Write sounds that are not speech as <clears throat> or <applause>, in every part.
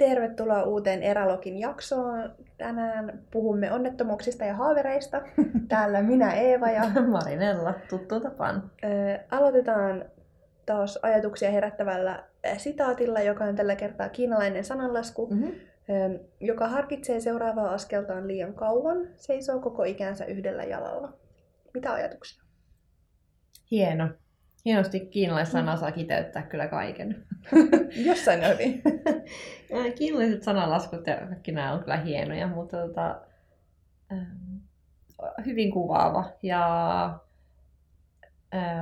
Tervetuloa uuteen Eralogin jaksoon. Tänään puhumme onnettomuuksista ja haavereista. <laughs> Täällä minä Eeva ja <laughs> Marinella, tuttu tapaan. Ö, aloitetaan taas ajatuksia herättävällä sitaatilla, joka on tällä kertaa kiinalainen sananlasku, mm-hmm. ö, joka harkitsee seuraavaa askeltaan liian kauan, seisoo koko ikänsä yhdellä jalalla. Mitä ajatuksia? Hieno. Hienosti kiinalaissana saa kiteyttää kyllä kaiken. <laughs> Jossain oli. <laughs> Kiinalaiset sanalaskut ja kaikki nämä on kyllä hienoja, mutta tota, hyvin kuvaava. Ja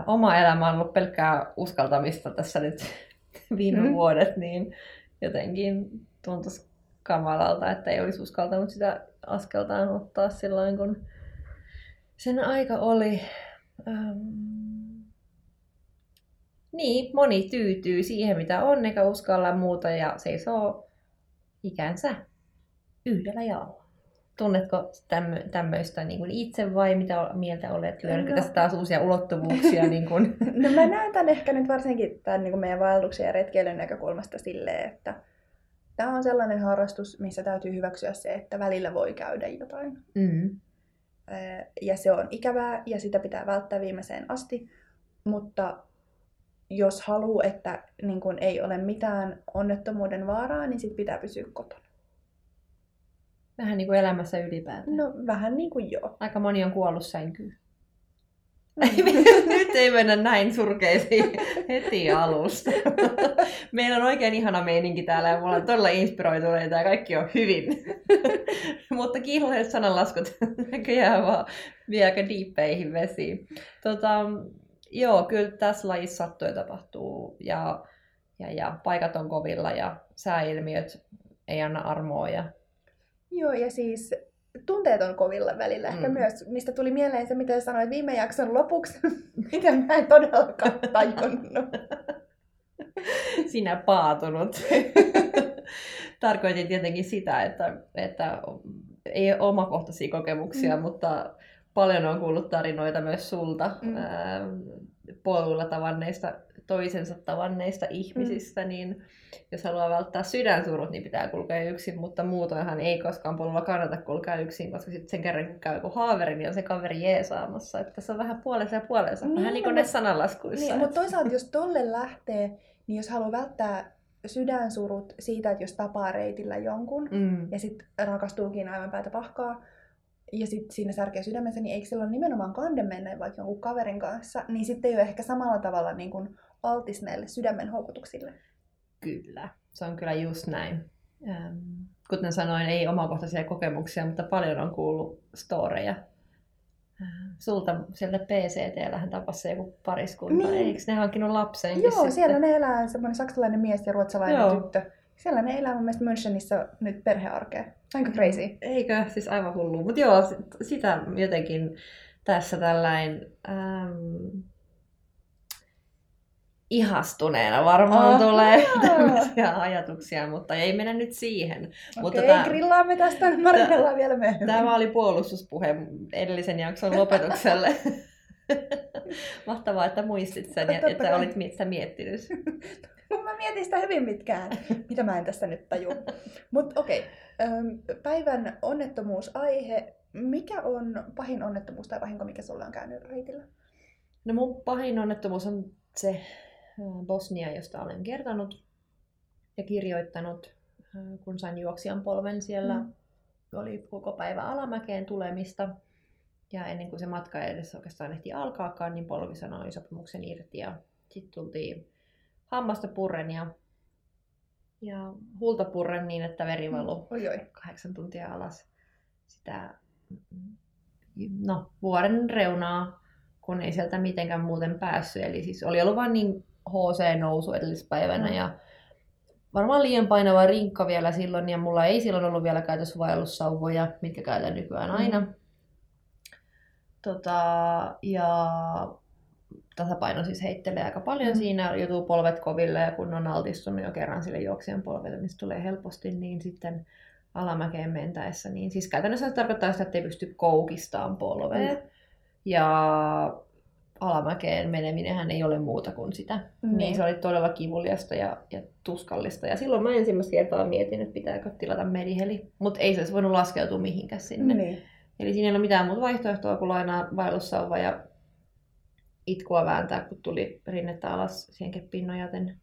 oma elämä on ollut pelkkää uskaltamista tässä nyt <laughs> viime mm. vuodet, niin jotenkin tuntuisi kamalalta, että ei olisi uskaltanut sitä askeltaan ottaa silloin, kun sen aika oli. Ähm, niin, moni tyytyy siihen, mitä on, eikä uskalla muuta ja seisoo ikänsä yhdellä jalalla. Tunnetko tämmöistä niin kuin itse vai mitä mieltä olet? Löydätkö no. tästä taas uusia ulottuvuuksia? <laughs> niin kuin? No mä näen tämän ehkä nyt varsinkin tämän niin kuin meidän vaelluksen ja retkeilyn näkökulmasta silleen, että tämä on sellainen harrastus, missä täytyy hyväksyä se, että välillä voi käydä jotain. Mm. Ja se on ikävää ja sitä pitää välttää viimeiseen asti, mutta jos haluaa, että niin kun ei ole mitään onnettomuuden vaaraa, niin sit pitää pysyä kotona. Vähän niin kuin elämässä ylipäätään. No vähän niin kuin joo. Aika moni on kuollut sänkyyn. <laughs> Nyt ei mennä näin surkeisiin heti alusta. <laughs> Meillä on oikein ihana meininki täällä ja me ollaan todella inspiroituneita ja kaikki on hyvin. <laughs> Mutta kiinalaiset sananlaskut näköjään vaan vie aika diippeihin vesiin. Tota, Joo, kyllä tässä lajissa sattuu ja tapahtuu. Ja, ja, ja paikat on kovilla ja sääilmiöt ei anna armoa. Ja... Joo, ja siis tunteet on kovilla välillä. Ehkä mm. myös, mistä tuli mieleen se, mitä sanoit viime jakson lopuksi, <laughs> mitä mä en todellakaan tajunnut. <laughs> Sinä paatunut. <laughs> Tarkoitin tietenkin sitä, että, että ei ole omakohtaisia kokemuksia, mm. mutta paljon on kuullut tarinoita myös sulta mm. ää, poluilla tavanneista, toisensa tavanneista ihmisistä, mm. niin jos haluaa välttää sydänsurut, niin pitää kulkea yksin, mutta muutoinhan ei koskaan polulla kannata kulkea yksin, koska sitten sen kerran kun käy joku haaveri, niin on se kaveri jeesaamassa. Että se on vähän puolensa ja puolensa, niin, vähän niin kuin ne sanalaskuissa. Niin, mutta toisaalta jos <laughs> tolle lähtee, niin jos haluaa välttää sydänsurut siitä, että jos tapaa reitillä jonkun mm. ja sitten rakastuukin aivan päätä pahkaa, ja sitten siinä särkeä sydämessä, niin eikö silloin nimenomaan kande mennä vaikka jonkun kaverin kanssa, niin sitten ei ole ehkä samalla tavalla niin kuin altis näille sydämen houkutuksille. Kyllä, se on kyllä just näin. Ähm, kuten sanoin, ei omakohtaisia kokemuksia, mutta paljon on kuullut storeja. Sulta sieltä PCT-lähän tapasi joku pariskunta, niin. eikö ne hankkinut lapsenkin Joo, sitten? siellä ne elää semmoinen saksalainen mies ja ruotsalainen Joo. tyttö. Elää mun mielestä Münchenissä nyt perhearkea. Aika crazy. Eikö? Siis aivan hullu. Mutta joo, sitä jotenkin tässä tällainen ähm, ihastuneena varmaan oh, tulee <laughs> tämmöisiä ajatuksia, mutta ei mennä nyt siihen. Okei, mutta tämä, grillaamme tästä, marinellaan vielä myöhemmin. Tämä oli puolustuspuhe edellisen jakson lopetukselle. <laughs> Mahtavaa, että muistit sen ja että olit sitä miettinyt. <laughs> mä mietin sitä hyvin mitkään, mitä mä en tässä nyt taju. <laughs> Mutta okei, okay. päivän onnettomuusaihe. Mikä on pahin onnettomuus tai vahinko, mikä sulla on käynyt reitillä? No mun pahin onnettomuus on se Bosnia, josta olen kertonut ja kirjoittanut, kun sain juoksijan polven siellä. Mm. Oli koko päivä alamäkeen tulemista. Ja ennen kuin se matka edes oikeastaan ehti alkaakaan, niin polvi sanoi sopimuksen irti. Ja sitten tultiin hammasta purren ja, ja hulta purren niin, että veri mm. kahdeksan tuntia alas sitä no, vuoren reunaa, kun ei sieltä mitenkään muuten päässyt. Eli siis oli ollut vain niin HC-nousu edellispäivänä mm. ja varmaan liian painava rinkka vielä silloin, ja mulla ei silloin ollut vielä käytössä vaellussauvoja, mitkä käytän nykyään aina. Mm. Tota, ja tasapaino siis heittelee aika paljon mm. siinä, joutuu polvet koville ja kun on altistunut jo kerran sille juoksijan polvelle, niin se tulee helposti, niin sitten alamäkeen mentäessä, niin siis käytännössä se tarkoittaa sitä, että ei pysty koukistamaan polvea. Mm. Ja alamäkeen meneminenhän ei ole muuta kuin sitä. Niin, niin se oli todella kivuliasta ja, ja tuskallista. Ja silloin mä ensimmäistä kertaa mietin, että pitääkö tilata meriheli. Mutta ei se olisi voinut laskeutua mihinkään sinne. Niin. Eli siinä ei ole mitään muuta vaihtoehtoa kuin lainaa vaellussauva ja itkua vääntää, kun tuli rinnettä alas siihen keppiin nojaten.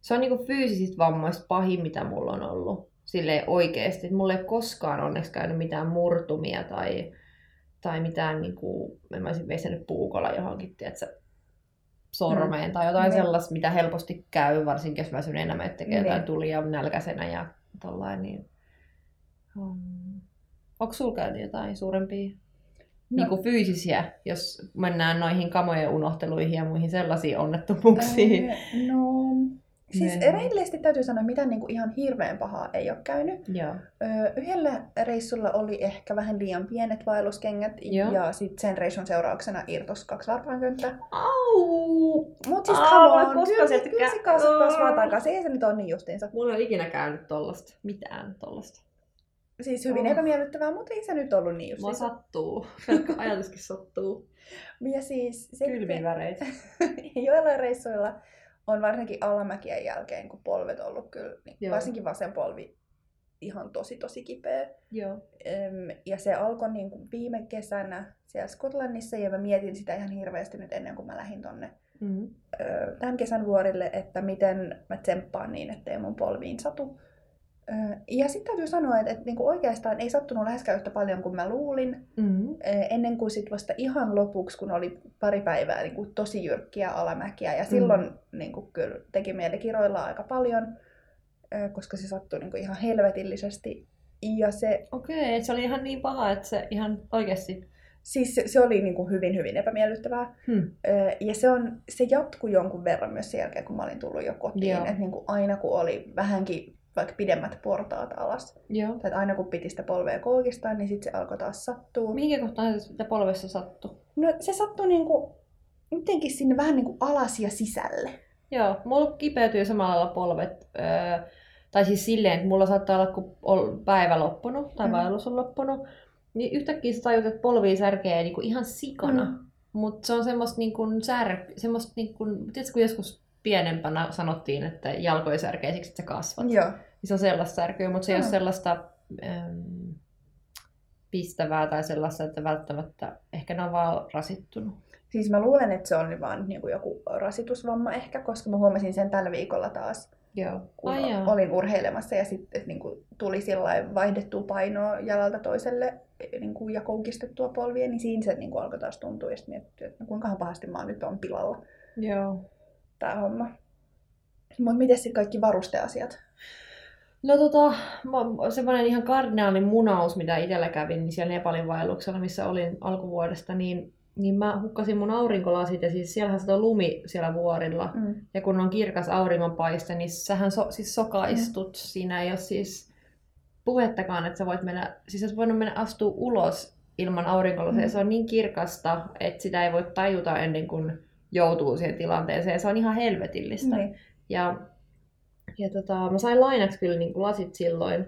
Se on niinku fyysisistä vammoista pahin, mitä mulla on ollut. Sille oikeesti. Mulla ei koskaan onneksi käynyt mitään murtumia tai tai mitään, niin kuin, en mä olisin vestänyt puukolla johonkin, tiedätkö, sormeen mm. tai jotain mm. sellaista, mitä helposti käy, varsinkin jos väsyneenä että tekee mm. jotain tulia nälkäisenä ja tollain, niin um, onko sulla käynyt jotain suurempia. Niin kuin fyysisiä, jos mennään noihin kamojen unohteluihin ja muihin sellaisiin onnettomuuksiin? No, Siis niin. rehellisesti täytyy sanoa, mitään niin kuin ihan hirveän pahaa ei ole käynyt. Joo. Öö, yhdellä reissulla oli ehkä vähän liian pienet vaelluskengät Joo. ja sitten sen reissun seurauksena irtos kaksi varpaankönttä. Au! Mut siis come on, kyllä se kasvaa takaisin, ei se nyt ole niin justiinsa. Mulla ei ole ikinä käynyt tollasta, mitään tollasta. Siis hyvin oh. epämiellyttävää, mutta ei se nyt ollut niin justiinsa. Mua sattuu, pelkkä ajatuskin sattuu. <laughs> Ja siis... Kylmiä väreitä. <laughs> Joillain reissuilla on varsinkin alamäkien jälkeen, kun polvet on ollut kyllä, niin varsinkin vasen polvi ihan tosi tosi kipeä. Joo. Ja se alkoi niin kuin viime kesänä siellä Skotlannissa ja mä mietin sitä ihan hirveästi nyt ennen kuin mä lähdin tonne mm-hmm. tämän kesän vuorille, että miten mä tsemppaan niin, ettei mun polviin satu. Ja sitten täytyy sanoa, että, että niinku oikeastaan ei sattunut läheskään yhtä paljon kuin mä luulin. Mm-hmm. Ennen kuin sitten vasta ihan lopuksi, kun oli pari päivää niinku tosi jyrkkiä alamäkiä. Ja silloin mm-hmm. niinku, kyllä teki mieli kiroilla aika paljon, koska se sattui niinku ihan helvetillisesti. Ja se... Okei, okay, se oli ihan niin paha, että se ihan oikeasti... Siis se, se oli niin kuin hyvin, hyvin epämiellyttävää. Hmm. Ja se, on, se jatkui jonkun verran myös sen jälkeen, kun mä olin tullut jo kotiin. Että niin kuin aina kun oli vähänkin vaikka pidemmät portaat alas. Joo. Tai aina kun piti sitä polvea koukistaa, niin sitten se alkoi taas sattua. Mihinkä kohtaan se sitä polvessa sattui? No se sattui niinku, jotenkin sinne vähän niinku alas ja sisälle. Joo, mulla kipeytyy samalla lailla polvet. Öö, tai siis silleen, että mulla saattaa olla, kun on päivä loppunut tai mm. vaellus on loppunut, niin yhtäkkiä sä tajut, että polvi särkee niinku ihan sikana. Mm. Mutta se on semmoista niinku sär, semmoista niinku, tiedätkö, kun joskus pienempänä sanottiin, että jalkoja särkee siksi, että sä kasvat. Joo. Se on sellaista särkyä, mutta se ei ole sellaista ähm, pistävää tai sellaista, että välttämättä ehkä ne on vaan rasittunut. Siis mä luulen, että se on vaan niin kuin joku rasitusvamma ehkä, koska mä huomasin sen tällä viikolla taas. Joo. Kun Ai olin urheilemassa ja sitten niin kuin tuli sillä vaihdettua painoa jalalta toiselle niin kuin, ja koukistettua polvia, niin siinä se niin kuin alkoi taas tuntua ja sitten miettiä, että no, kuinka pahasti mä oon nyt on pilalla. Joo tämä homma. Mutta miten sitten kaikki varusteasiat? No tota, semmoinen ihan kardinaali munaus, mitä itsellä kävin, niin siellä Nepalin vaelluksella, missä olin alkuvuodesta, niin, niin mä hukkasin mun aurinkolasit, ja siis siellähän se on lumi siellä vuorilla, mm. ja kun on kirkas auringonpaiste, niin sähän so, siis sokaistut, mm. siinä ei ole siis puhettakaan, että sä voit mennä, siis sä voinut mennä astua ulos ilman aurinkolasia, mm. se on niin kirkasta, että sitä ei voi tajuta ennen kuin joutuu siihen tilanteeseen. Se on ihan helvetillistä. Niin. Ja, ja tota, mä sain lainaksi kyllä niin kuin lasit silloin,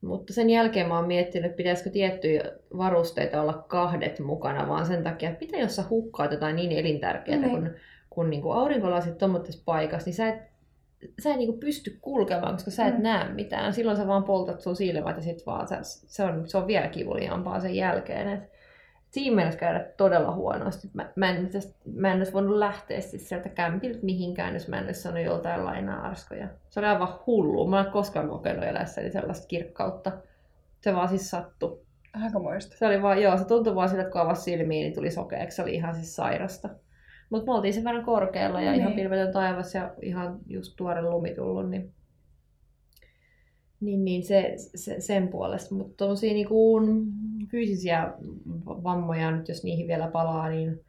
mutta sen jälkeen mä oon miettinyt, että pitäisikö tiettyjä varusteita olla kahdet mukana, vaan sen takia, että mitä jos sä hukkaat jotain niin elintärkeää, niin. kun, kun niin kuin aurinkolasit tuommoisessa paikassa, niin sä et, sä et niin kuin pysty kulkemaan, koska sä et mm. näe mitään. Silloin sä vaan poltat sun silmät ja sit vaan sä, se, on, se on vielä kivuliaampaa sen jälkeen. Et siinä mielessä käydä todella huonosti. Mä, mä, en, mä en edes voinut lähteä siis sieltä kämpiltä mihinkään, jos mä en edes sanonut joltain laina-arskoja. Se oli aivan hullu. Mä en koskaan kokenut elässäni sellaista kirkkautta. Se vaan siis sattui. Aikamoista. Se oli vaan, joo, se tuntui vaan siltä, että kun avasi silmiin, niin tuli sokeeksi. Se oli ihan siis sairasta. Mutta me oltiin sen verran korkealla ja niin. ihan pilvetön taivas ja ihan just tuore lumi tullut, niin niin, niin se, se, sen puolesta. Mutta tuollaisia niin fyysisiä vammoja, nyt jos niihin vielä palaa, niin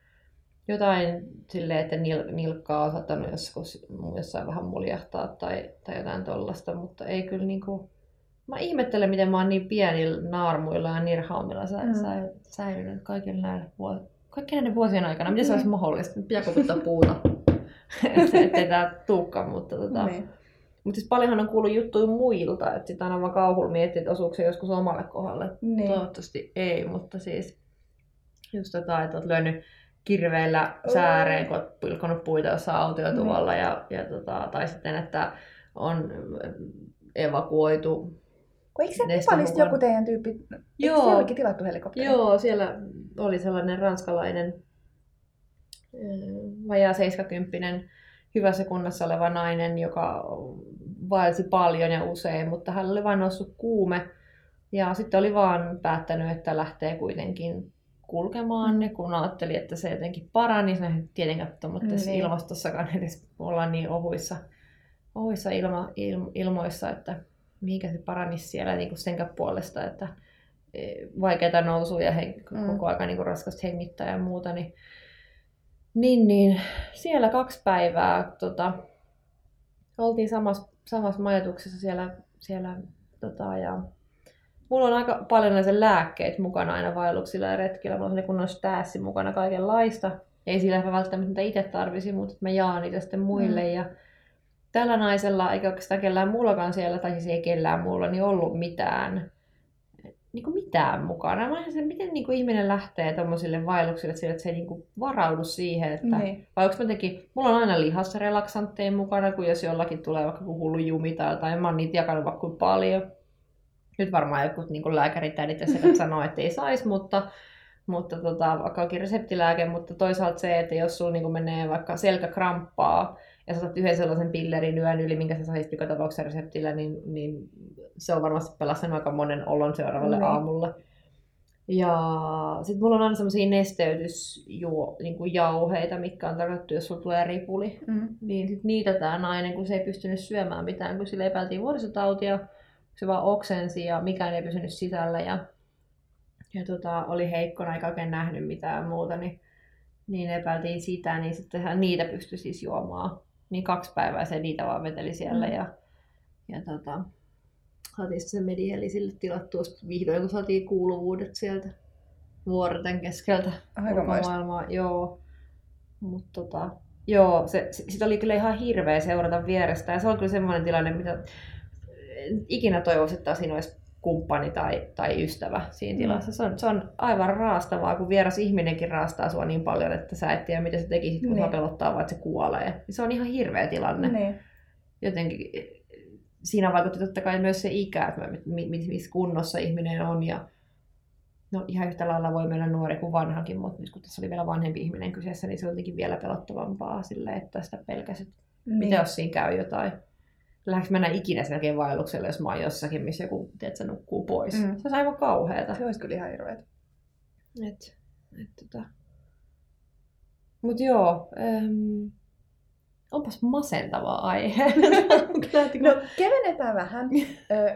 jotain silleen, että nil, nilkkaa on saattanut joskus jossain vähän muljahtaa tai, tai jotain tollasta, mutta ei kyllä niin kuin... Mä ihmettelen, miten mä oon niin pienillä naarmuilla ja nirhaumilla sä, mm. sä, säilynyt kaikilla näillä vuos... kaikkien näiden vuosien aikana. Miten se olisi mm. mahdollista? Pitää koputtaa puuta, <laughs> ettei tää tuukka, mutta tota... Niin. Mutta siis paljonhan on kuullut juttuja muilta, että sitä aina vaan kauhulla miettii, että osuuko se joskus omalle kohdalle. Niin. Toivottavasti ei, mutta siis just tota, että olet lyönyt kirveillä sääreen, kun olet pilkkonut puita jossain autiotuvalla. Mm. Ja, ja tota, tai sitten, että on evakuoitu Eikö se Nepalista joku teidän tyyppi, Joo. sielläkin tilattu helikopteri? Joo, siellä oli sellainen ranskalainen vajaa 70 hyvässä kunnossa oleva nainen, joka vaelsi paljon ja usein, mutta hän oli vain noussut kuume. Ja sitten oli vaan päättänyt, että lähtee kuitenkin kulkemaan, mm. kun ajatteli, että se jotenkin parani. Se tietenkään tuommoisessa niin. ilmastossakaan edes olla niin ohuissa, ohuissa ilma, il, ilmoissa, että mihinkä se paranisi siellä niin kuin senkään puolesta, että e, vaikeita nousuja ja mm. koko ajan niin raskasta hengittää ja muuta, niin niin, niin siellä kaksi päivää tota, oltiin samassa, samassa majoituksessa siellä, siellä tota, ja mulla on aika paljon näitä lääkkeitä mukana aina vaelluksilla ja retkillä. Mulla on sellainen kunnon stäässi mukana kaikenlaista. Ei sillä välttämättä itse tarvisi, mutta mä jaan niitä sitten muille. Mm. Ja tällä naisella, eikä oikeastaan kellään muullakaan siellä, tai siis ei kellään muulla, niin ollut mitään niin kuin mitään mukana. Mä se, miten niin kuin ihminen lähtee tuommoisille vaelluksille sille, että se ei niin kuin varaudu siihen, että niin. vai onko jotenkin, mulla on aina lihasrelaksantteja mukana, kun jos jollakin tulee vaikka hullu jumi tai jotain, mä oon niitä jakanut vaikka paljon. Nyt varmaan joku niin lääkäritädit ja se sanoo, että ei saisi, mutta, mutta tota, vaikka onkin reseptilääke, mutta toisaalta se, että jos sulla niin menee vaikka selkäkramppaa, ja sä yhden sellaisen pillerin yön yli, minkä sä saisit joka tapauksessa reseptillä, niin, niin se on varmasti pelastanut aika monen olon seuraavalle niin. aamulle. Ja sitten mulla on aina semmoisia nesteytysjauheita, niin mitkä on tarkoitettu, jos sulla tulee ripuli. Mm. Niin sit niitä tämä nainen, kun se ei pystynyt syömään mitään, kun sille epäiltiin vuorisotautia, se vaan oksensi ja mikään ei pysynyt sisällä ja, ja tota, oli heikkona eikä oikein nähnyt mitään muuta, niin, niin epäiltiin sitä, niin sitten niitä pystyi siis juomaan niin kaksi päivää se niitä vaan veteli siellä mm. ja, ja tota, saatiin se medieli sille tilattua vihdoin, kun saatiin kuuluvuudet sieltä vuorten keskeltä Aika maailmaa. Joo. Mut tota, joo, se, sitä oli kyllä ihan hirveä seurata vierestä ja se on kyllä semmoinen tilanne, mitä ikinä toivoisin, että siinä olisi kumppani tai, tai ystävä siinä mm. tilassa. Se on, se on aivan raastavaa, kun vieras ihminenkin raastaa sua niin paljon, että sä et tiedä, mitä se tekisit, kun niin. pelottaa, vaan että se kuolee. Se on ihan hirveä tilanne. Niin. Jotenkin siinä vaikutti totta kai myös se ikä, että missä kunnossa ihminen on. Ja no, ihan yhtä lailla voi mennä nuori kuin vanhakin, mutta nyt kun tässä oli vielä vanhempi ihminen kyseessä, niin se on jotenkin vielä pelottavampaa sille, että sitä pelkäsit. Niin. Mitä jos siinä käy jotain? Lähdekö mennä ikinä sen jälkeen vaellukselle, jos mä oon jossakin, missä joku tiedät, nukkuu pois. Mm. Se olisi aivan kauheata. Se olisi kyllä ihan hirveetä. Et, et, tota. Mut joo, ähm, onpas masentava aihe. <laughs> no kevennetään vähän.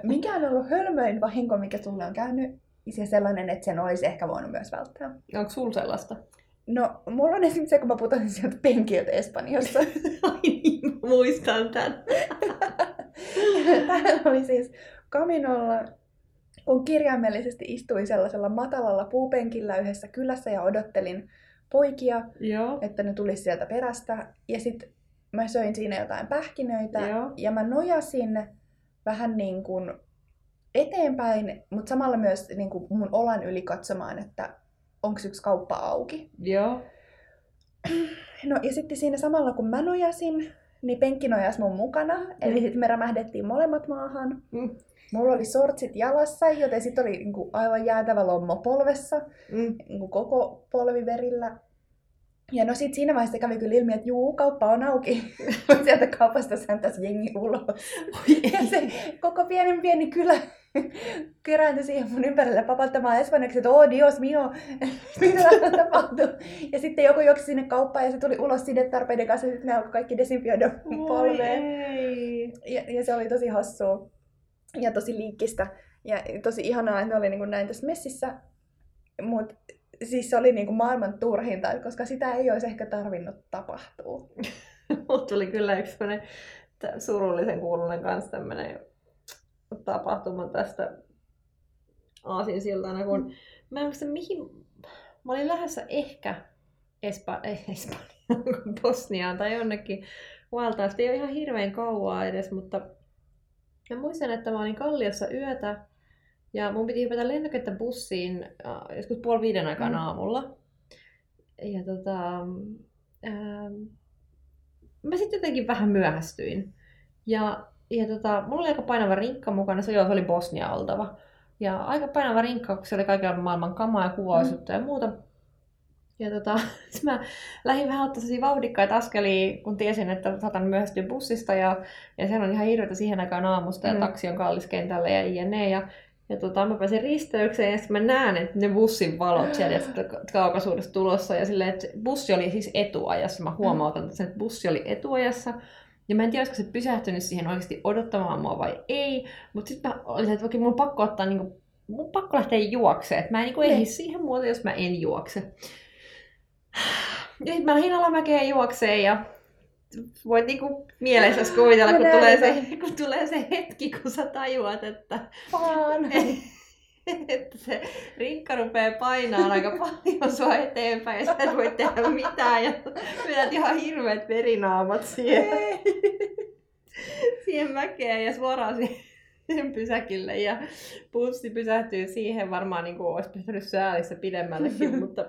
Mikä on ollut hölmöin vahinko, mikä sulle on käynyt? Ja sellainen, että sen olisi ehkä voinut myös välttää. Onko sulla sellaista? No, mulla on esimerkiksi se, kun mä putosin sieltä penkiltä Espanjassa. <laughs> Ai niin, muistan tämän. <laughs> Tämä oli siis Kaminolla, kun kirjaimellisesti istuin sellaisella matalalla puupenkillä yhdessä kylässä ja odottelin poikia, Joo. että ne tulisi sieltä perästä. Ja sitten mä söin siinä jotain pähkinöitä Joo. ja mä nojasin vähän niin kuin eteenpäin, mutta samalla myös niin kuin mun olan yli katsomaan, että onko yksi kauppa auki. Joo. No ja sitten siinä samalla kun mä nojasin, niin penkki nojasi mun mukana. Mm. Eli sitten me rämähdettiin molemmat maahan. Mm. Mulla oli sortsit jalassa, joten sitten oli niinku aivan jäätävä lommo polvessa, mm. niinku koko polvi verillä. Ja no sit siinä vaiheessa kävi kyllä ilmi, että juu, kauppa on auki. <laughs> Sieltä kaupasta säntäisi jengi ulos. ja se koko pienen pieni kylä kerääntyi siihen mun ympärille papaltamaan espanjaksi, että oh dios mio, <laughs> mitä tapahtuu. Ja sitten joku juoksi sinne kauppaan ja se tuli ulos sinne tarpeiden kanssa ja sitten ne alkoi kaikki desinfioida polveen. Ja, ja, se oli tosi hassua ja tosi liikkistä. Ja tosi ihanaa, että ne oli niin kuin näin tässä messissä. Mutta siis se oli niin kuin maailman turhinta, koska sitä ei olisi ehkä tarvinnut tapahtua. <laughs> Mutta tuli kyllä yksi surullisen kuulunen kanssa tämmöinen tapahtuma tästä aasinsiltana, kun mm. mä en muista mihin, mä olin lähdössä ehkä Espa, ei, Espanjaan, <laughs> Bosniaan tai jonnekin valtaasti, ei ole ihan hirveän kauaa edes, mutta mä muistan, että mä olin Kalliossa yötä ja mun piti hypätä lentokenttä bussiin joskus puoli viiden aikaan mm. aamulla. ja tota, ää, mä sitten jotenkin vähän myöhästyin. Ja, ja tota, mulla oli aika painava rinkka mukana, se, joo, se oli Bosnia oltava. Ja aika painava rinkka, kun se oli kaikilla maailman kamaa ja kuvausjuttuja mm. ja muuta. Ja tota, <laughs> mä lähdin vähän ottaa vauhdikkaita askelia, kun tiesin, että saatan myöhästyä bussista ja, ja se on ihan hirveätä siihen aikaan aamusta ja mm. taksi on kallis kentälle ja jne. Ja, ja tota, mä pääsin risteykseen ja sitten mä näen, että ne bussin valot sieltä kaukaisuudesta tulossa. Ja silleen, että bussi oli siis etuajassa. Mä huomautan, mm. että bussi oli etuajassa. Ja mä en tiedä, olisiko se pysähtynyt siihen oikeasti odottamaan mua vai ei. Mutta sitten mä olin, että okei, mun on pakko ottaa niinku, mun pakko lähteä juokseen. Että mä en niinku ehdi niin. siihen muuta, jos mä en juokse. Ja sitten mä lähdin alamäkeen juokseen ja voit niinku mielessä kuvitella, kun tulee, se, kun tulee se hetki, kun sä tajuat, että, <laughs> että se rinkka rupeaa painaa aika paljon sua eteenpäin ja sä et voi tehdä mitään ja vedät ihan hirveät verinaamat siihen, siihen mäkeen ja suoraan siihen pysäkille ja pulssi pysähtyy. Siihen varmaan niin kuin olisi pitänyt säälissä pidemmällekin, <laughs> mutta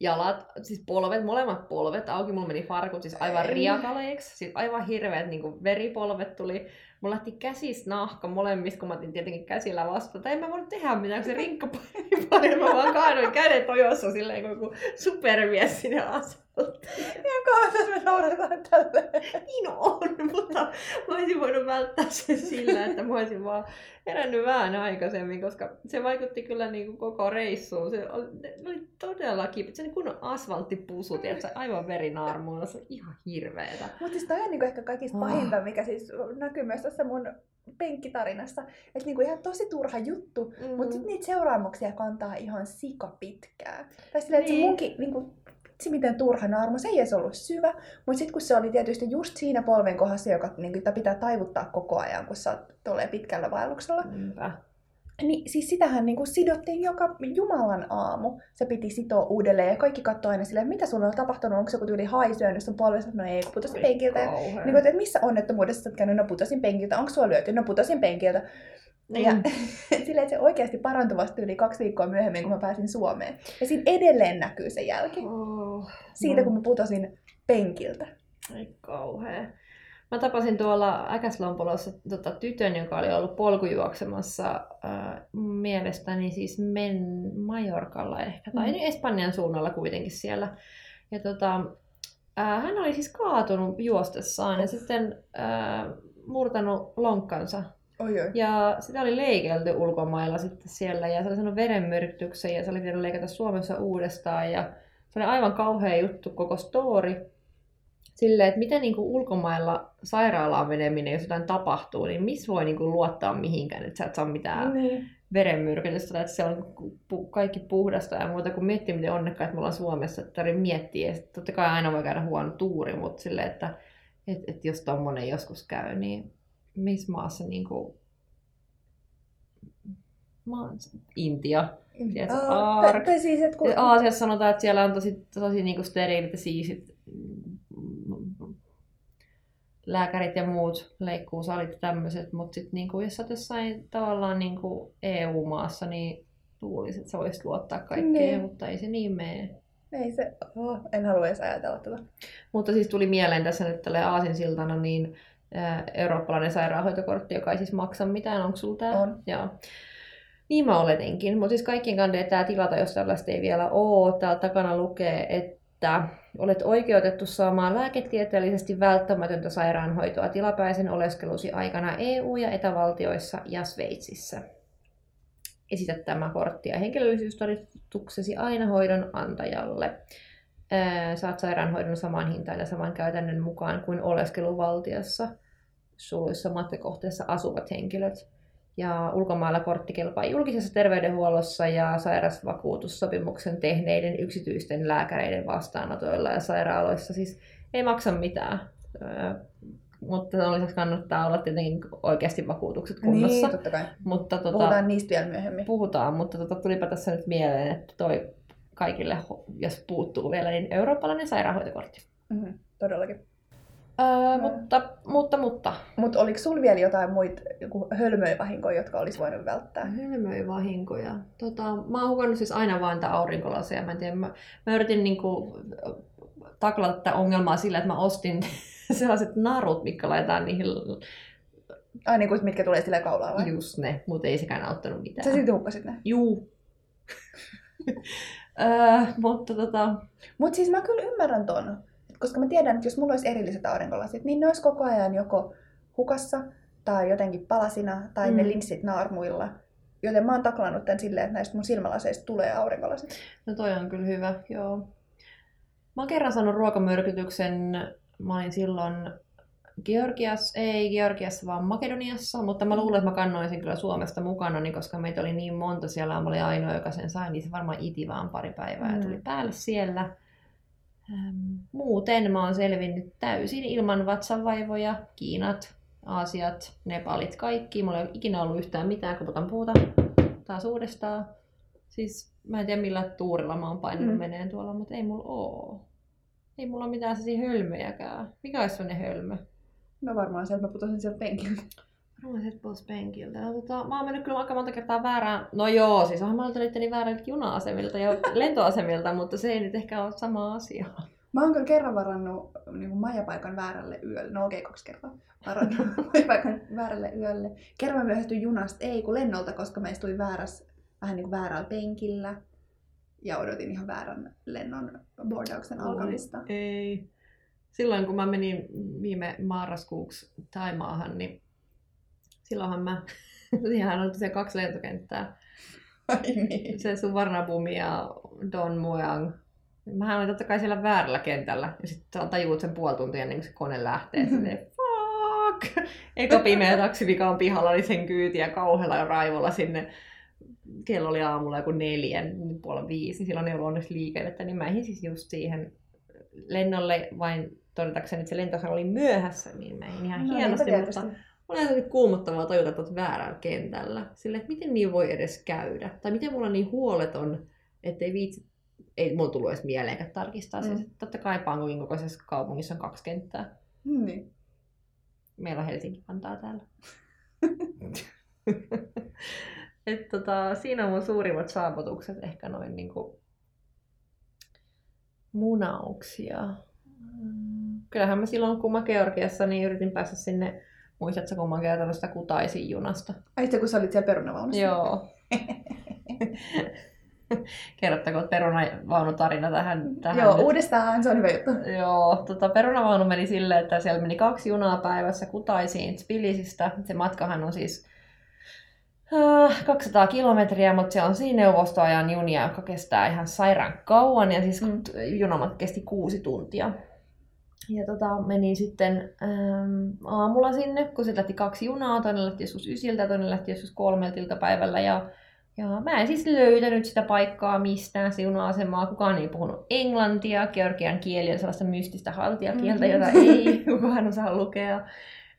jalat, siis polvet, molemmat polvet auki, mulla meni farkut siis aivan riakaleiksi, siis aivan hirveät niin veripolvet tuli. Mulla lähti käsis nahka molemmista, kun mä otin tietenkin käsillä vastata. En mä voinut tehdä mitään, kun se rinkka <laughs> paljon. Mä vaan kaadoin kädet ojossa silleen kuin supermies sinne asfalttiin. <laughs> Ihan kauan me noudataan tälleen. Niin on, <laughs> mutta mä olisin voinut välttää sen sillä, että mä olisin vaan herännyt vähän aikaisemmin, koska se vaikutti kyllä niin kuin koko reissuun. Se oli, oli todella kipeä. Se niin kuin asfalttipusut, se aivan verinaarmuilla. Se on ihan hirveetä. Mutta siis toi on niin ehkä kaikista pahinta, mikä siis näkyy myös tässä mun penkkitarinassa. Että niinku ihan tosi turha juttu, mm-hmm. mutta sitten niitä seuraamuksia kantaa ihan sika pitkään. Tai silleen, että niin. se munkin niinku, se miten turha naarmu, se ei edes ollut syvä, mutta sitten kun se oli tietysti just siinä polven kohdassa, joka niin kuin, pitää taivuttaa koko ajan, kun sä oot pitkällä vaelluksella, Niinpä. Niin siis sitähän niin kuin sidottiin joka Jumalan aamu. Se piti sitoa uudelleen ja kaikki katsoi aina silleen, mitä sulla on tapahtunut, onko se joku tyyli haisyönyt sun polvesta, no ei, kun putosin penkiltä. niin kuin, että missä onnettomuudessa sä oot käynyt, no putosin penkiltä, onko sua lyöty, no putosin penkiltä. Mm. Ja <laughs> silleen, että se oikeasti parantui vasta yli kaksi viikkoa myöhemmin, kun mä pääsin Suomeen. Ja siinä edelleen näkyy se jälki. Oh, Siitä, no. kun mä putosin penkiltä. Ei kauhea. Mä tapasin tuolla Äkäslompolossa tota, tytön, joka oli ollut polkujuoksemassa äh, mielestäni siis Men Majorkalla ehkä, tai mm. Espanjan suunnalla kuitenkin siellä. Ja tota, äh, hän oli siis kaatunut juostessaan ja sitten äh, murtanut lonkkansa. Oi, oi. Ja sitä oli leikelty ulkomailla sitten siellä ja se oli sanonut verenmyrkytyksen ja se oli pitänyt leikata Suomessa uudestaan ja se oli aivan kauhea juttu koko story silleen, että miten niin kuin ulkomailla sairaalaan meneminen, jos jotain tapahtuu, niin missä voi niin kuin luottaa mihinkään, että sä et saa mitään niin. verenmyrkytystä, että se on kaikki puhdasta ja muuta, kun miettii, miten onnekkaat me ollaan Suomessa, että tarvitsee miettiä, että totta kai aina voi käydä huono tuuri, mutta silleen, että et, et jos tommonen joskus käy, niin missä maassa niin kuin, maan, Intia, Tiedätkö, Aar... siis, että kun... Aasiassa sanotaan, että siellä on tosi, tosi niin kuin steriilit ja siisit lääkärit ja muut leikkuusalit ja tämmöiset, mutta sitten niinku, jos olet jossain tavallaan niinku EU-maassa, niin luulisin, että sä voisit luottaa kaikkeen, niin. mutta ei se niin mene. Ei se, oh, en halua edes ajatella tätä. Mutta siis tuli mieleen tässä nyt tälle aasinsiltana, niin eurooppalainen sairaanhoitokortti, joka ei siis maksa mitään, onko sulla tämä? On. Joo. Niin mä oletinkin, mutta siis kaikkien kannattaa tilata, jos tällaista ei vielä ole. Täällä takana lukee, että olet oikeutettu saamaan lääketieteellisesti välttämätöntä sairaanhoitoa tilapäisen oleskelusi aikana EU- ja etävaltioissa ja Sveitsissä. Esitä tämä kortti ja henkilöllisyystodistuksesi aina hoidon antajalle. Saat sairaanhoidon saman hintaan ja saman käytännön mukaan kuin oleskeluvaltiossa suluissa matkakohteessa asuvat henkilöt ja ulkomailla kortti kelpaa julkisessa terveydenhuollossa ja sairausvakuutussopimuksen tehneiden yksityisten lääkäreiden vastaanotoilla ja sairaaloissa. Siis ei maksa mitään, mutta sen lisäksi kannattaa olla tietenkin oikeasti vakuutukset kunnossa. Niin, totta kai. Mutta, tota, puhutaan niistä vielä myöhemmin. Puhutaan, mutta tota, tulipa tässä nyt mieleen, että toi kaikille, jos puuttuu vielä, niin eurooppalainen sairaanhoitokortti. Mm-hmm, todellakin. Öö, no. mutta, mutta, mutta. Mutta oliko sulla vielä jotain muita joku hölmöivahinkoja, jotka olisi voinut välttää? Hölmöivahinkoja? Tota, mä oon hukannut siis aina vain tätä aurinkolaseja. Mä, en tiedä, mä, mä yritin niinku taklata tätä ongelmaa sillä, että mä ostin <laughs> sellaiset narut, mitkä laitetaan niihin... Ai niin kuin, mitkä tulee sillä kaulaa vai? Just ne, mutta ei sekään auttanut mitään. Sä sitten hukkasit ne? Juu. <laughs> öö, mutta tota... Mut siis mä kyllä ymmärrän ton. Koska mä tiedän, että jos mulla olisi erilliset aurinkolasit, niin ne olisi koko ajan joko hukassa tai jotenkin palasina tai mm. ne linssit naarmuilla. Joten mä oon taklannut tämän silleen, että näistä mun silmälaseista tulee aurinkolasit. No toi on kyllä hyvä, joo. Mä oon kerran saanut ruokamyrkytyksen, mä olin silloin Georgiassa, ei Georgiassa, vaan Makedoniassa, mutta mä luulen, että mä kannoin sen kyllä Suomesta mukana, niin koska meitä oli niin monta siellä, mä olin ainoa, joka sen sai, niin se varmaan iti vaan pari päivää mm. ja tuli päälle siellä. Muuten mä oon selvinnyt täysin ilman vatsanvaivoja, Kiinat, Aasiat, Nepalit, kaikki. Mulla ei ole ikinä ollut yhtään mitään, kun puuta taas uudestaan. Siis mä en tiedä millä tuurilla mä oon painanut mm. meneen tuolla, mutta ei mulla oo. Ei mulla ole mitään sellaisia hölmöjäkään. Mikä olisi sellainen hölmö? No varmaan se, että mä putosin sieltä penkiltä. Sieltä pois penkiltä. No, tota, mä oon mennyt kyllä aika monta kertaa väärään. No joo, siis onhan mä löytänyt itteni vääräiltä juna-asemilta ja <laughs> lentoasemilta, mutta se ei nyt ehkä ole sama asia. Mä oon kyllä kerran varannut niin majapaikan väärälle yölle. No okei, okay, kaksi kertaa. Varannut <laughs> majapaikan väärälle yölle. Kerran mä myöhästyin junasta, ei kun lennolta, koska mä istuin väärässä, vähän niin kuin väärällä penkillä. Ja odotin ihan väärän lennon boardauksen alkamista. Ei. Silloin kun mä menin viime marraskuuksi Taimaahan, niin silloinhan mä, <laughs> ihan on se kaksi lentokenttää. Ai niin. Se Suvarnabumi ja Don Mueang Mähän olin totta kai siellä väärällä kentällä. Ja sitten tajuut sen puoli tuntia ennen kuin se kone lähtee. Mm-hmm. Silleen, fuck! Eka pimeä taksi, mikä on pihalla, oli sen kyytiä kauhealla ja raivolla sinne. Kello oli aamulla joku neljän, puoli viisi, silloin ei ollut onneksi liikennettä, niin mä siis just siihen lennolle vain todetakseni, että se lentohan oli myöhässä, niin mä ihan no, hienosti, mutta on se kuumottavaa tajuta, että olet väärällä kentällä. Sille, että miten niin voi edes käydä? Tai miten mulla on niin huoleton, ettei viitsi ei mulla tullut edes mieleenkään tarkistaa. Mm. Siis, totta kai Bangkokin kokoisessa kaupungissa on kaksi kenttää. Niin. Meillä on Helsinki antaa täällä. <laughs> Et tota, siinä on mun suurimmat saavutukset ehkä noin niinku munauksia. Mm. Kyllähän mä silloin, kun mä Georgiassa, niin yritin päästä sinne, muistatko, kun mä kertonut sitä Kutaisin junasta? Ai kun sä olit siellä perunavaunussa? Joo. <laughs> Kerrottakoon perunavaunutarina tähän, tähän Joo, nyt. uudestaan, se on hyvä juttu. Joo, tota, perunavaunu meni silleen, että siellä meni kaksi junaa päivässä Kutaisiin Tbilisistä. Se matkahan on siis äh, 200 kilometriä, mutta se on siinä neuvostoajan junia, joka kestää ihan sairaan kauan. Ja siis mm. junamat kesti kuusi tuntia. Ja tota, meni sitten ähm, aamulla sinne, kun se lähti kaksi junaa, toinen lähti joskus ysiltä, toinen lähti joskus kolmelta iltapäivällä. Ja ja mä en siis löytänyt sitä paikkaa mistään siuna-asemaa. Kukaan ei puhunut englantia, georgian kieli on sellaista mystistä haltijakieltä, jota ei <laughs> kukaan osaa lukea.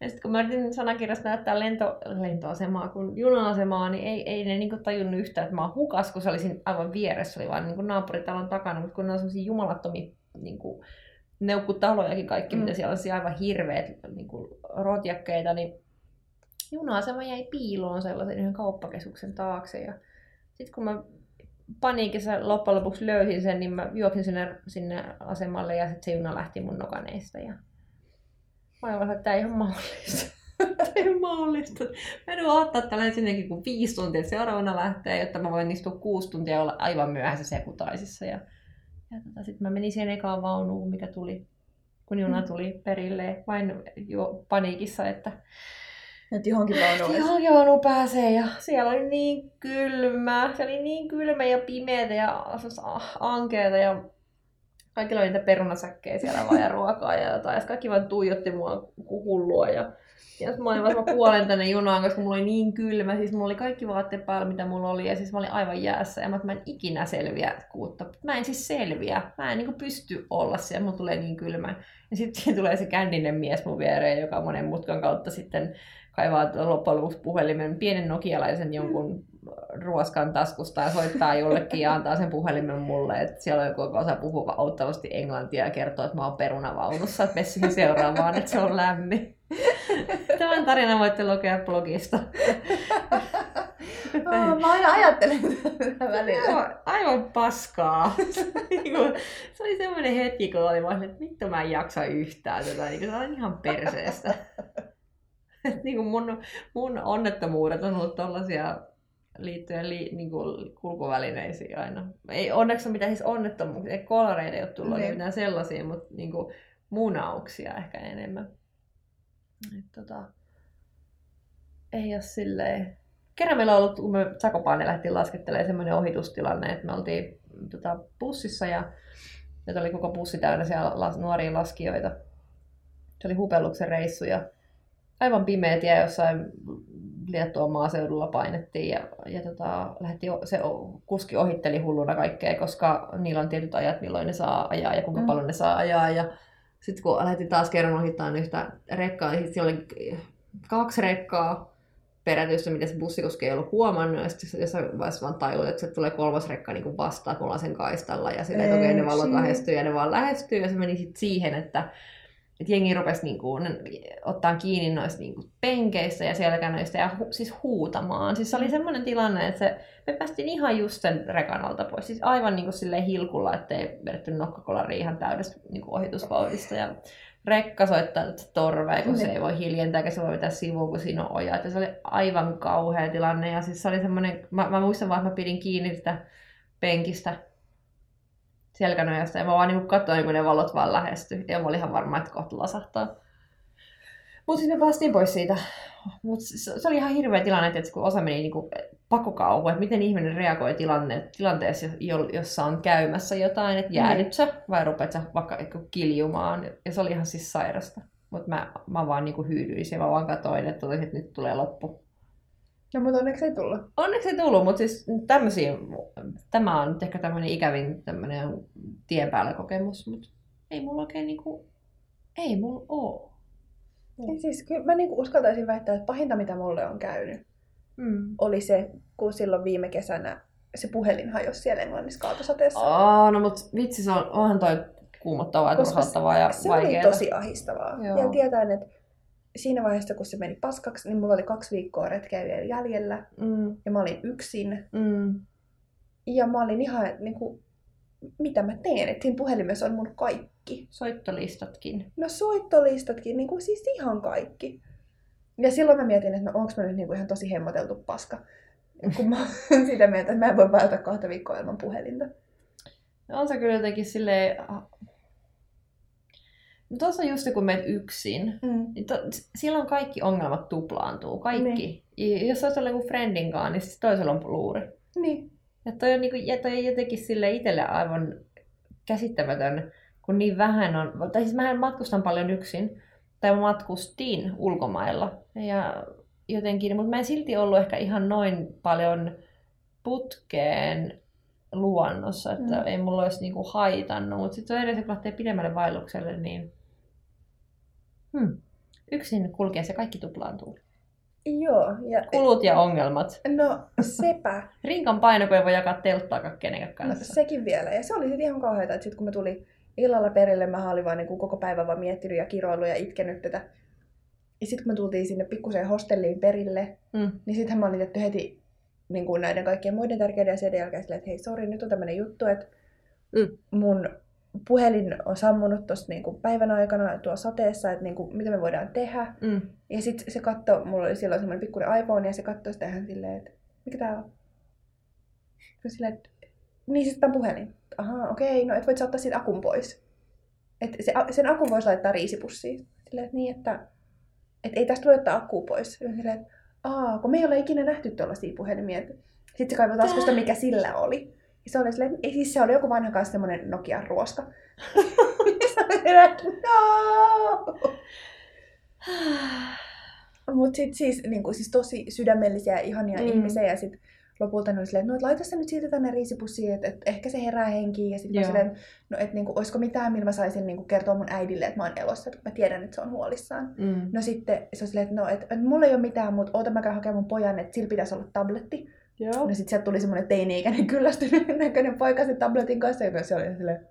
Ja sitten kun mä yritin sanakirjasta näyttää lento, lentoasemaa kuin juna-asemaa, niin ei, ei ne niinku tajunnut yhtään, että mä oon hukas, kun se oli siinä aivan vieressä, oli vaan niinku naapuritalon takana, mutta kun ne on sellaisia jumalattomia niinku, neukkutalojakin kaikki, mm. mitä siellä on aivan hirveät niinku, rotjakkeita, niin juna-asema jäi piiloon sellaisen yhden kauppakeskuksen taakse. Ja sitten kun mä paniikissa loppujen lopuksi löysin sen, niin mä juoksin sinne, sinne asemalle ja sitten se juna lähti mun nokaneista. Ja mä olin että tämä ei ole mahdollista. <laughs> tämä ei ole mahdollista. Mä en voi ottaa tällainen sinnekin kuin viisi tuntia, että seuraavana lähtee, jotta mä voin istua kuusi tuntia olla aivan myöhässä sekutaisissa. Ja, ja tota, sitten mä menin siihen ekaan vaunuun, mikä tuli, kun juna mm. tuli perille, vain jo paniikissa, että että johonkin vaunuun. Johonkin vaunuun pääsee ja siellä oli niin kylmä. Se oli niin kylmä ja pimeätä ja ankeeta ja kaikilla oli niitä perunasäkkejä siellä vaan ja ruokaa ja jotain. Ja kaikki vaan tuijotti mua hullua ja ja mä olin vaan kuolen tänne junaan, koska mulla oli niin kylmä. Siis mulla oli kaikki vaatteet päällä, mitä mulla oli. Ja siis mä olin aivan jäässä. Ja mä, mä en ikinä selviä kuutta. Mä en siis selviä. Mä en niin pysty olla siellä. Mulla tulee niin kylmä. Ja sitten tulee se känninen mies mun viereen, joka monen mutkan kautta sitten kaivaa loppujen lopuksi puhelimen, pienen nokialaisen jonkun ruoskan taskusta ja soittaa jollekin ja antaa sen puhelimen mulle, että siellä on joku, joka osaa puhua auttavasti englantia ja kertoo, että mä oon perunavaunussa, että mene siihen seuraavaan, että se on lämmin. Tämän tarinan voitte lukea blogista. Oh, mä aina ajattelen tätä välillä. Aivan, aivan paskaa. Niinku, se oli semmoinen hetki, kun oli vaan, että vittu mä en jaksa yhtään tätä. Niin se oli ihan perseestä. niin kuin mun, mun onnettomuudet on ollut tollasia liittyen li, niin kuin kulkuvälineisiin aina. Ei onneksi ole mitään siis onnettomuuksia, ei kolareita ei ole tullut, niin. mitään sellaisia, mutta niin kuin munauksia ehkä enemmän. Et, tota, ei ole silleen... Kerran meillä on ollut, kun me Sakopaane lähtiin laskettelemaan semmoinen ohitustilanne, että me oltiin tota, bussissa ja nyt oli koko bussi täynnä siellä las, nuoria laskijoita. Se oli hupelluksen reissu ja aivan pimeä tie jossain Liettuan maaseudulla painettiin ja, ja tota, lähti, se kuski ohitteli hulluna kaikkea, koska niillä on tietyt ajat, milloin ne saa ajaa ja kuinka mm. paljon ne saa ajaa. Ja sitten kun lähti taas kerran ohittaa yhtä rekkaa, niin sitten oli kaksi rekkaa perätyssä, mitä se bussikuski ei ollut huomannut, ja sitten jossain vaiheessa vaan tajuin, että se tulee kolmas rekka niin vastaan, me ollaan sen kaistalla, ja sitten, että okei, okay, ne valot lähestyy, ja ne vaan lähestyy, ja se meni sitten siihen, että että jengi rupesi niin kuin, ottaa kiinni noista niin kuin, penkeistä ja selkänöistä ja hu, siis huutamaan. Siis se oli semmoinen tilanne, että se, me päästiin ihan just sen rekan alta pois. Siis aivan niin kuin hilkulla, ettei vedetty nokkakolari ihan täydestä niin kuin ohitusvauhdista. Ja rekka soittaa torvea, kun se ei voi hiljentää, eikä se voi vetää sivuun, kun siinä on oja. Että se oli aivan kauhea tilanne. Ja siis se oli semmoinen, mä, mä muistan vaan, että mä pidin kiinni sitä penkistä selkänojasta. Ja mä vaan niin katsoin, kun ne valot vaan lähestyi. Ja mä olin ihan varma, että kohta lasahtaa. Mutta sitten me päästiin pois siitä. Mut se, oli ihan hirveä tilanne, että kun osa meni niinku pakokauhu, että miten ihminen reagoi tilanne, tilanteessa, jossa on käymässä jotain, että jäädyt sä vai rupeat sä vaikka kiljumaan. Ja se oli ihan siis sairasta. Mutta mä, mä vaan niinku hyydyin ja mä vaan katsoin, että, että nyt tulee loppu. No, mutta onneksi ei tullut. Onneksi ei tullut, mutta siis tämmöisiä, tämä on nyt ehkä tämmöinen ikävin tämmöinen tien päällä kokemus, mutta ei mulla oikein niinku, ei mulla oo. Ja siis kyllä mä niinku uskaltaisin väittää, että pahinta mitä mulle on käynyt, mm. oli se, kun silloin viime kesänä se puhelin hajosi siellä Englannissa kaatosateessa. Aa, no mutta vitsi, se on, onhan toi kuumottavaa ja turhauttavaa ja se vaikeaa. Se oli tosi ahistavaa. Joo. Ja tietää, että siinä vaiheessa, kun se meni paskaksi, niin mulla oli kaksi viikkoa retkeä vielä jäljellä. Mm. Ja mä olin yksin. Mm. Ja mä olin ihan, niin kuin, mitä mä teen? Että siinä puhelimessa on mun kaikki. Soittolistatkin. No soittolistatkin, niin kuin siis ihan kaikki. Ja silloin mä mietin, että no onko mä nyt niin kuin ihan tosi hemmoteltu paska. Kun mä olen <laughs> sitä mieltä, että mä en voi välttää kahta viikkoa ilman puhelinta. No on se kyllä jotenkin silleen No tuossa just kun menet yksin, mm. niin to, silloin kaikki ongelmat tuplaantuu. Kaikki. Niin. Jos olisi ollut friendin kanssa, niin siis toisella on luuri. Niin. Ja toi on, niinku, ja toi on jotenkin sille itselle aivan käsittämätön, kun niin vähän on... Tai siis mähän matkustan paljon yksin, tai matkustin ulkomailla. Ja jotenkin, mutta mä en silti ollut ehkä ihan noin paljon putkeen luonnossa, että mm. ei mulla olisi niinku haitannut. Mutta sitten on edes, kun lähtee pidemmälle vaellukselle, niin hmm. yksin kulkee se kaikki tuplaantuu. Joo. Ja... Kulut ja ongelmat. No sepä. <laughs> Rinkan paino, kun ei voi jakaa telttaakaan kenenkään kanssa. No, sekin vielä. Ja se oli sitten ihan kauheata, että sit kun me tuli illalla perille, mä olin vaan niin koko päivän vaan miettinyt ja kiroillut ja itkenyt tätä. Ja sitten kun me tultiin sinne pikkuseen hostelliin perille, mm. niin sittenhän mä olin tehty heti niin kuin näiden kaikkien muiden tärkeiden asioiden jälkeen silleen, että hei, sori, nyt on tämmöinen juttu, että mm. mun puhelin on sammunut tuossa niin päivän aikana tuolla sateessa, että niin kuin, mitä me voidaan tehdä. Mm. Ja sitten se katsoi, mulla oli silloin semmoinen pikkuinen iPhone, ja se katsoi sitä ihan silleen, että mikä tää on? Se silleen, että niin sitten on puhelin. Ahaa, okei, okay, no et voit ottaa siitä akun pois. Et se, sen akun voisi laittaa riisipussiin. Silleen, että niin, että et ei tästä voi ottaa akkuu pois. Silleen, että aa, kun me ei ole ikinä nähty tuollaisia puhelimia. Sitten se kaivoi taskusta, mikä sillä oli. Ja se oli silleen, ei siis se oli joku vanha kanssa semmoinen Nokian ruoska. no! Mutta sitten siis, niinku, siis tosi sydämellisiä ja ihania mm. ihmisiä ja sitten lopulta ne oli silleen, että no, et laita se nyt siitä tänne riisipussiin, että, että ehkä se herää henkiin. Ja sitten silleen, no, että niinku, olisiko mitään, millä mä saisin niinku, kertoa mun äidille, että mä oon elossa, että mä tiedän, että se on huolissaan. Mm. No sitten se on silleen, että no, että, että mulla ei ole mitään, mutta oota mä käyn hakemaan mun pojan, että sillä pitäisi olla tabletti. Joo. No sit sieltä tuli semmoinen teini-ikäinen kyllästynyt <laughs> näköinen poika sen tabletin kanssa, joka se oli silleen,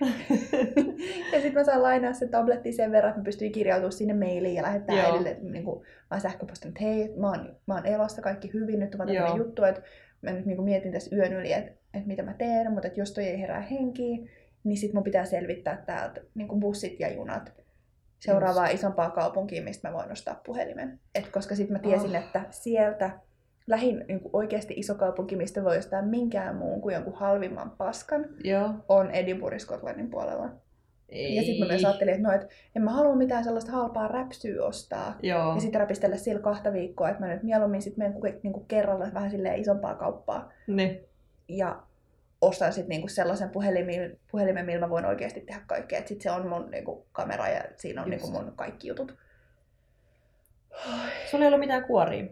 <laughs> ja sitten mä saan lainaa se tabletti sen verran, että mä pystyin kirjautumaan sinne mailiin ja lähettää Joo. äidille niin kuin, mä sähköpostin, että hei, mä oon, mä oon elossa, kaikki hyvin, nyt on tämmöinen juttu, että mä nyt niin kuin mietin tässä yön yli, että, että mitä mä teen, mutta että jos toi ei herää henkiin, niin sit mun pitää selvittää täältä niin kuin bussit ja junat seuraavaa isompaa kaupunkiin, mistä mä voin ostaa puhelimen. Et koska sitten mä tiesin, oh. että sieltä lähin niin kuin oikeasti iso kaupunki, mistä voi ostaa minkään muun kuin jonkun halvimman paskan, Joo. on Edinburgh Scotlandin puolella. Ei. Ja sitten mä myös ajattelin, että no, et en mä halua mitään sellaista halpaa räpsyä ostaa. Joo. Ja sitten räpistellä sillä kahta viikkoa, että mä nyt mieluummin sitten menen niinku kerralla vähän silleen isompaa kauppaa. Ne. Ja ostan sitten niinku sellaisen puhelimen, puhelimen, millä mä voin oikeasti tehdä kaikkea. Sitten se on mun niinku kamera ja siinä on niinku mun kaikki jutut. Sulla ei ollut mitään kuoria?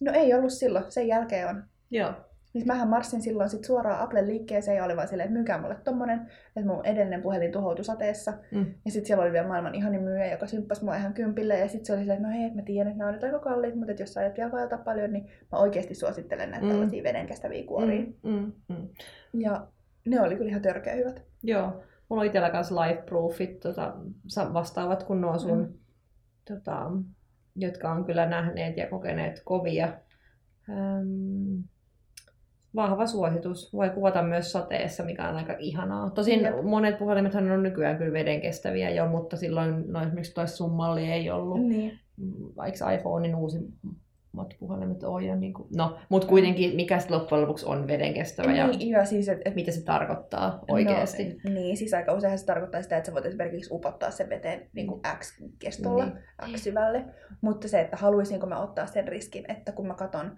No ei ollut silloin, sen jälkeen on. Joo. Niin mähän marssin silloin sit suoraan Applen liikkeeseen ja oli vaan silleen, että myykää mulle tommonen, että mun edellinen puhelin tuhoutui sateessa. Mm. Ja sitten siellä oli vielä maailman ihanin myyjä, joka symppasi mua ihan kympille. Ja sitten se oli silleen, että no hei, mä tiedän, että nämä on nyt aika kalliit, mutta että jos sä aiot vielä vaeltaa paljon, niin mä oikeasti suosittelen näitä mm. tällaisia vedenkestäviä kuoria. Mm. Mm. Mm. Ja ne oli kyllä ihan törkeä hyvät. Joo. Mulla on itsellä kanssa life-proofit tota, vastaavat kun nuo sun mm. tota, jotka on kyllä nähneet ja kokeneet kovia. Ähm, vahva suositus. Voi kuvata myös sateessa, mikä on aika ihanaa. Tosin Jep. monet puhelimet on nykyään kyllä veden kestäviä jo, mutta silloin no esimerkiksi toi summalli ei ollut. Niin. Vaikka iPhonein uusi puhelimet on jo niin kuin, no, mutta kuitenkin mikä sitten loppujen lopuksi on vedenkestävä ja, niin, ja siis, et, et, mitä se tarkoittaa oikeasti. No, niin, siis aika usein se tarkoittaa sitä, että sä voit esimerkiksi upottaa sen veteen niin kuin X-kestolla, niin. X-syvälle, mutta se, että haluaisinko mä ottaa sen riskin, että kun mä katon,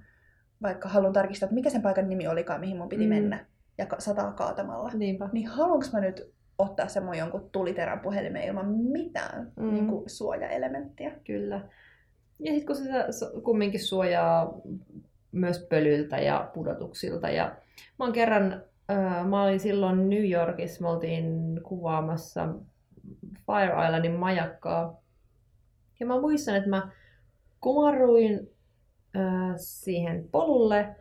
vaikka haluan tarkistaa, että mikä sen paikan nimi olikaan, mihin mun piti mm. mennä, ja sataa kaatamalla, Niinpä. niin haluanko mä nyt ottaa mun jonkun tuliterän puhelimen ilman mitään mm. niin kuin suojaelementtiä. Kyllä. Ja sitten kun se kumminkin suojaa myös pölyltä ja pudotuksilta. Ja mä oon kerran, äh, mä olin silloin New Yorkissa, me oltiin kuvaamassa Fire Islandin majakkaa. Ja mä muistan, että mä kumarruin äh, siihen polulle,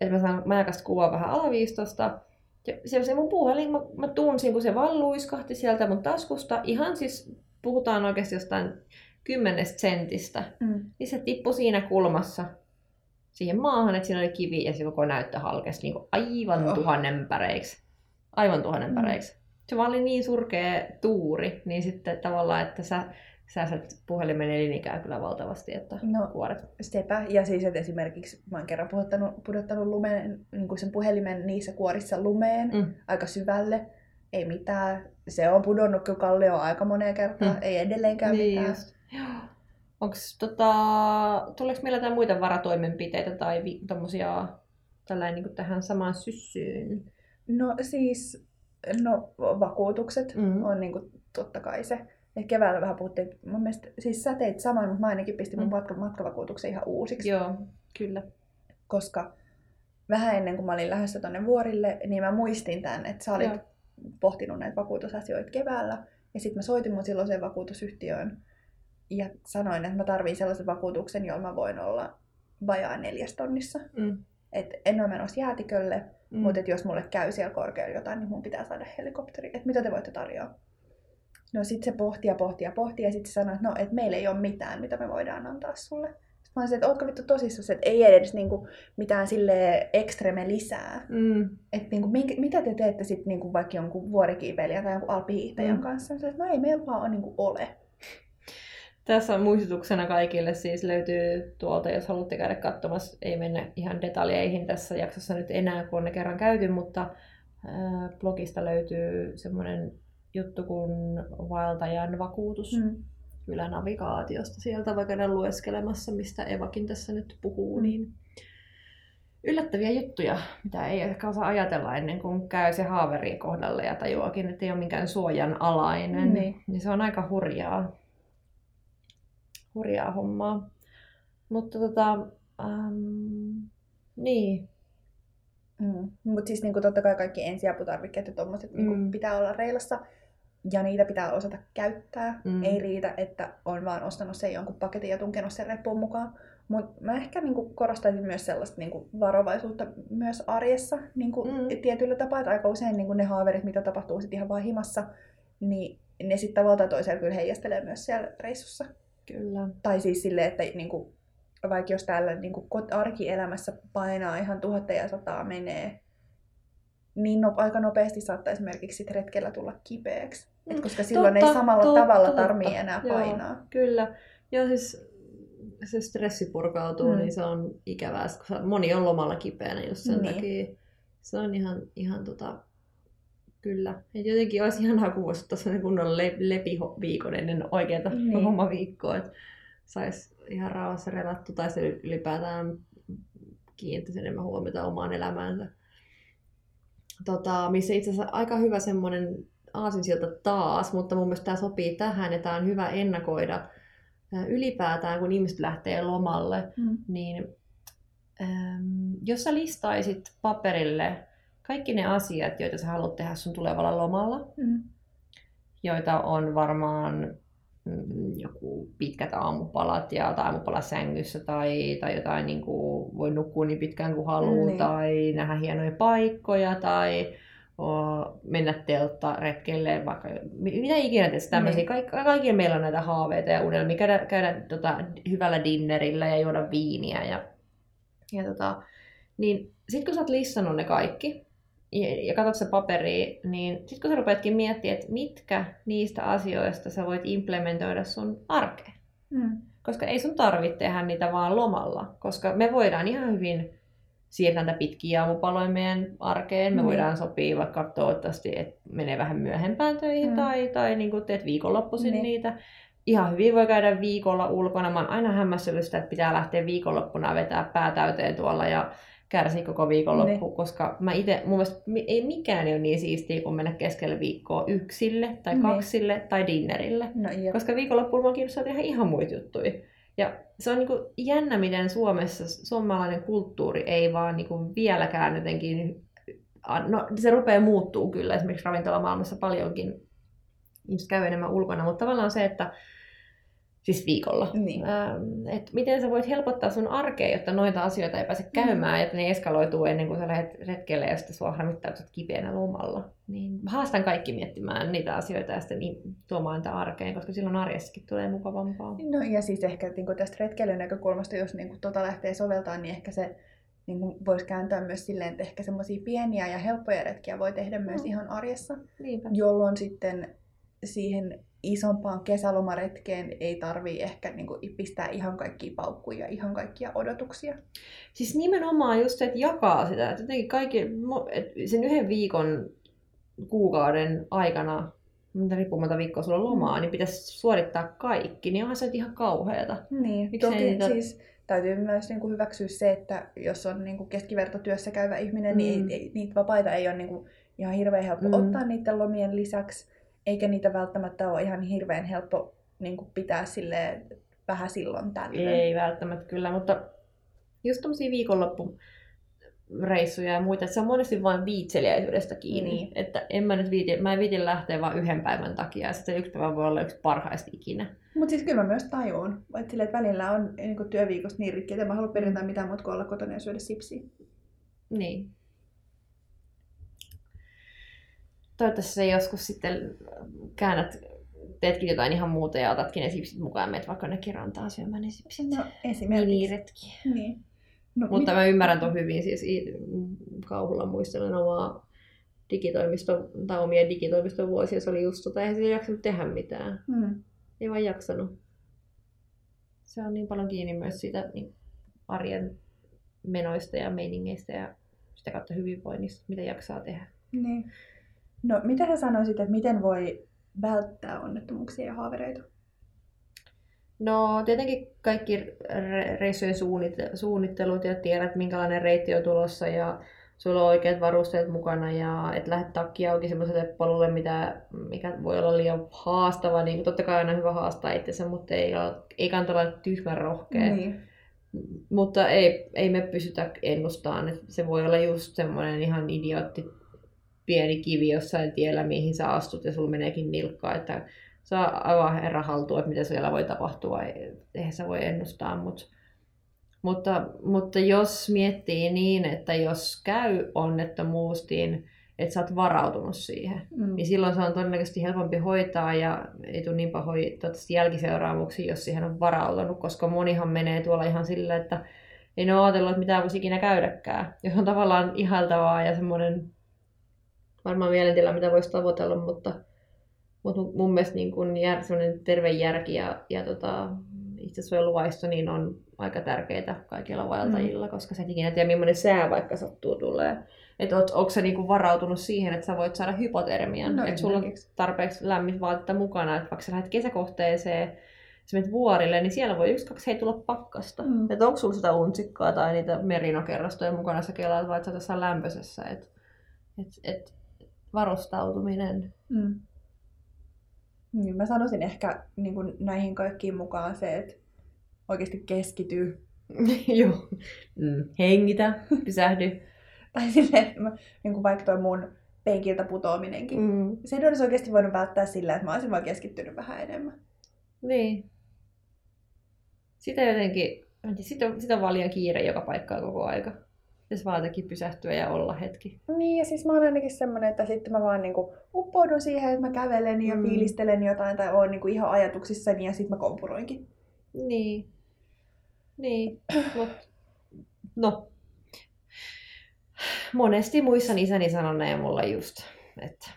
että mä saan majakasta kuvaa vähän alaviistosta. Ja se mun puhelin, mä, mä tunsin, kun se vaan luiskahti sieltä mun taskusta. Ihan siis, puhutaan oikeasti jostain kymmenestä sentistä, mm. niin se tippui siinä kulmassa siihen maahan, että siinä oli kivi ja se koko näyttö halkesi niin aivan oh. tuhannen päreiksi. Aivan tuhannen mm. päreiksi. Se vaan oli niin surkea tuuri, niin sitten tavallaan, että sä säästät puhelimen elinikää kyllä valtavasti, että no, kuoret. Sepä. Ja siis, että esimerkiksi mä oon kerran pudottanut, pudottanut lumeen, niin kuin sen puhelimen niissä kuorissa lumeen mm. aika syvälle. Ei mitään. Se on pudonnut kyllä kallio aika moneen kertaan. Mm. Ei edelleenkään niin mitään. Just. Onko tota, tuleeko meillä jotain muita varatoimenpiteitä tai vi- tommosia, tällainen niin tähän samaan syssyyn? No siis, no vakuutukset mm-hmm. on niin kuin, totta kai se. Ja keväällä vähän puhuttiin, mun mielestä, siis sä teit saman, mutta mä ainakin pistin mun mm. matkavakuutuksen ihan uusiksi. Joo, kyllä. Koska vähän ennen kuin mä olin lähdössä tonne vuorille, niin mä muistin tämän, että sä olit Joo. pohtinut näitä vakuutusasioita keväällä. Ja sitten mä soitin mun silloiseen vakuutusyhtiöön ja sanoin, että mä tarviin sellaisen vakuutuksen, jolla mä voin olla vajaa neljäs tonnissa. Mm. Et en ole menossa jäätikölle, mm. mutta jos mulle käy siellä korkealla jotain, niin mun pitää saada helikopteri. Että mitä te voitte tarjoa? No sit se pohti ja pohti ja pohti ja sitten sanoi, että no, et meillä ei ole mitään, mitä me voidaan antaa sulle. Sitten mä olisin, että ootko vittu tosissaan, että ei edes niinku mitään sille ekstreme lisää. Mm. Että niinku, mitä te teette sitten niinku vaikka jonkun vuorikiipeilijän tai jonkun alpihiihtäjän mm. kanssa? Että no ei meillä vaan niinku ole. Tässä on muistutuksena kaikille siis löytyy tuolta, jos haluatte käydä katsomassa, ei mennä ihan detaljeihin tässä jaksossa nyt enää, kun on ne kerran käyty, mutta blogista löytyy semmoinen juttu kuin vaeltajan vakuutus. Mm. Kyllä navigaatiosta sieltä, vaikka ne lueskelemassa, mistä Evakin tässä nyt puhuu, mm. niin yllättäviä juttuja, mitä ei ehkä osaa ajatella ennen kuin käy se haaveri kohdalle ja tajuakin, että ei ole minkään suojan alainen. Mm. Niin se on aika hurjaa hurjaa hommaa. Mutta tota, ähm, niin, Mm. Mutta siis niinku totta kai kaikki ensiaputarvikkeet ja tommoset niinku mm. pitää olla reilassa ja niitä pitää osata käyttää. Mm. Ei riitä, että on vaan ostanut sen jonkun paketin ja tunkenut sen reppuun mukaan. Mutta mä ehkä niinku korostaisin myös sellaista niinku varovaisuutta myös arjessa niinku mm. tietyllä tapaa, että aika usein niinku ne haaverit, mitä tapahtuu sit ihan vaan himassa, niin ne sitten tavallaan toisella kyllä heijastelee myös siellä reissussa. Kyllä. Tai siis silleen, että niinku, vaikka jos täällä niinku arkielämässä painaa ihan tuhatta ja sataa menee, niin no, aika nopeasti saattaa esimerkiksi sit retkellä tulla kipeäksi. Mm. Et koska silloin totta, ei samalla totta, tavalla tarvii enää painaa. Joo, kyllä. Joo, siis se stressi purkautuu, mm. niin se on ikävää. Koska moni on lomalla kipeänä just sen niin. takia. Se on ihan, ihan tota, kyllä. Et jotenkin olisi ihanaa, kun voisi ottaa sellainen kunnon le- lepiviikon ennen oikeata niin. viikkoa, että saisi ihan rauhassa relattu tai se ylipäätään kiinnittäisi enemmän huomiota omaan elämäänsä. Tota, missä itse asiassa aika hyvä semmoinen aasinsilta taas, mutta mun mielestä tämä sopii tähän ja tämä on hyvä ennakoida ylipäätään, kun ihmiset lähtee lomalle, mm. niin ähm, jos sä listaisit paperille kaikki ne asiat, joita sä haluat tehdä sun tulevalla lomalla, mm. joita on varmaan mm, joku pitkät aamupalat ja, tai aamupalat sängyssä tai, tai jotain niin kuin, voi nukkua niin pitkään kuin haluaa mm, tai nähdä hienoja paikkoja tai mennä teltta retkelle, vaikka mitä ikinä tietysti tämmöisiä. Mm. Kaik, kaikilla meillä on näitä haaveita ja unelmia. Käydä, käydä tota, hyvällä dinnerillä ja juoda viiniä. Ja, ja tota, niin sitten kun sä oot listannut ne kaikki ja, ja katsot se paperi, niin sitten kun sä rupeatkin miettimään, että mitkä niistä asioista sä voit implementoida sun arkeen. Mm. Koska ei sun tarvitse tehdä niitä vaan lomalla, koska me voidaan ihan hyvin siirtää näitä pitkiä aamupaloja meidän arkeen. Me mm. voidaan sopia vaikka toivottavasti, että menee vähän myöhempään töihin mm. tai, tai niin kuin teet viikonloppuisin mm. niitä. Ihan hyvin voi käydä viikolla ulkona. Mä oon aina hämmässellyt sitä, että pitää lähteä viikonloppuna vetää pää täyteen tuolla ja kärsi koko viikonloppu, ne. koska mä itse, mun mielestä ei mikään ole niin siistiä kuin mennä keskelle viikkoa yksille tai ne. kaksille tai dinnerille. No, koska viikonloppuun mä kiinnostaa tehdä ihan muita juttuja. Ja se on niin kuin jännä, miten Suomessa suomalainen kulttuuri ei vaan niin kuin vieläkään jotenkin, no se rupeaa muuttuu kyllä esimerkiksi ravintolamaailmassa paljonkin, ihmiset käy enemmän ulkona, mutta tavallaan se, että siis viikolla. Niin. Ähm, et miten sä voit helpottaa sun arkea, jotta noita asioita ei pääse mm. käymään, mm. että ne eskaloituu ennen kuin sä lähdet retkelle ja sitten sua harmittaa, että kipeänä lomalla. Niin haastan kaikki miettimään niitä asioita ja sitten tuomaan niitä arkeen, koska silloin arjessakin tulee mukavampaa. No ja siis ehkä niin kuin tästä retkeilyn näkökulmasta, jos niin kuin, tota lähtee soveltamaan, niin ehkä se niin kuin voisi kääntää myös silleen, että ehkä semmoisia pieniä ja helppoja retkiä voi tehdä myös no. ihan arjessa, Niinpä. jolloin sitten siihen isompaan kesälomaretkeen ei tarvii ehkä niin kuin, pistää ihan kaikkia paukkuja, ihan kaikkia odotuksia. Siis nimenomaan just se, että jakaa sitä, että jotenkin kaikki, sen yhden viikon kuukauden aikana, mitä riippumatta viikkoa sulla on lomaa, mm. niin pitäisi suorittaa kaikki, niin onhan se ihan kauheata. Niin, Miksi toki niitä... siis täytyy myös niin kuin hyväksyä se, että jos on niin kuin keskivertotyössä käyvä ihminen, mm. niin ei, ei, niitä vapaita ei ole niin kuin ihan hirveän helppo mm. ottaa niiden lomien lisäksi eikä niitä välttämättä ole ihan hirveän helppo niin kuin pitää sille vähän silloin tällöin. Ei välttämättä kyllä, mutta just tämmöisiä viikonloppu reissuja ja muita, että se on monesti vain viitseliäisyydestä kiinni. Niin. Että en mä nyt viiti, mä en viitin lähteä vain yhden päivän takia, ja sitten yksi päivä voi olla yksi parhaista ikinä. Mutta siis kyllä mä myös tajuun, että, sille, että välillä on niin työviikosta niin rikki, että mä haluan perjantai mitään muuta kuin olla kotona ja syödä sipsiä. Niin. Toivottavasti se joskus sitten käännät, teetkin jotain ihan muuta ja otatkin ne sipsit mukaan ja meet vaikka ne rantaan syömään ne sipsit. No esimerkiksi. retki. Niin. No, Mutta mit... mä ymmärrän tuon hyvin, siis kauhulla muistelen omaa digitoimisto, tai omia digitoimiston vuosia, se oli just tota, eihän se jaksanut tehdä mitään. Hmm. Ei vaan jaksanut. Se on niin paljon kiinni myös siitä niin arjen menoista ja meiningeistä ja sitä kautta hyvinvoinnista, mitä jaksaa tehdä. Niin. No, mitä sä sanoisit, että miten voi välttää onnettomuuksia ja haavereita? No tietenkin kaikki reissujen suunnittelut ja tiedät, minkälainen reitti on tulossa ja sulla on oikeat varusteet mukana ja et lähde takki auki semmoiselle polulle, mitä, mikä voi olla liian haastava. Niin totta kai aina hyvä haastaa itsensä, mutta ei, ei kannata olla tyhmän rohkea. Niin. mutta ei, ei me pysytä ennustamaan. Että se voi olla just semmoinen ihan idiootti pieni kivi jossain tiellä, mihin sä astut ja sulla meneekin nilkkaa, että saa aivan herra haltua, että mitä siellä voi tapahtua. Eihän se voi ennustaa, mutta, mutta, mutta jos miettii niin, että jos käy onnettomuus, niin että sä oot varautunut siihen, mm. niin silloin se on todennäköisesti helpompi hoitaa ja ei tule niin pahoja jälkiseuraamuksia, jos siihen on varautunut, koska monihan menee tuolla ihan silleen, että ei ne ole ajatellut, että mitään voisi ikinä käydäkään. Ja se on tavallaan ihaltavaa ja semmoinen varmaan mielentila, mitä voisi tavoitella, mutta, mutta mun mielestä niin kun jär, terve järki ja, ja tota, itsesuojeluvaisto niin on aika tärkeitä kaikilla vaeltajilla, mm. koska sä et ikinä tiedä, millainen sää vaikka sattuu tulee. Että oot, onko sä niinku varautunut siihen, että sä voit saada hypotermian, no, että sulla on tarpeeksi lämmin vaatetta mukana, että vaikka sä lähdet kesäkohteeseen, sä menet vuorille, niin siellä voi yksi, kaksi hei tulla pakkasta. Mm. Että onko sulla sitä untsikkaa tai niitä merinokerrastoja mukana sä kelaat, vai että sä tässä lämpöisessä. Että et, et, varustautuminen. Mm. Niin, mä sanoisin ehkä niin kuin näihin kaikkiin mukaan se, että oikeasti keskityy. <laughs> Joo. Mm. Hengitä, pysähdy. <laughs> tai silleen, että mä, niin kuin vaikka toi mun penkiltä putoaminenkin. Mm. Sen olisi oikeasti voinut välttää sillä, että mä olisin vaan keskittynyt vähän enemmän. Niin. Sitä jotenkin, sitä, sitä on vaan liian kiire joka paikkaa koko aika. Jos vaan jotenkin pysähtyä ja olla hetki. Niin, ja siis mä oon ainakin semmonen, että sitten mä vaan niinku uppoudun siihen, että mä kävelen ja mm. fiilistelen jotain tai oon niinku ihan ajatuksissani ja sitten mä kompuroinkin. Niin. Niin, mut <clears throat> no. Monesti muissan isäni sanoneen mulla just, että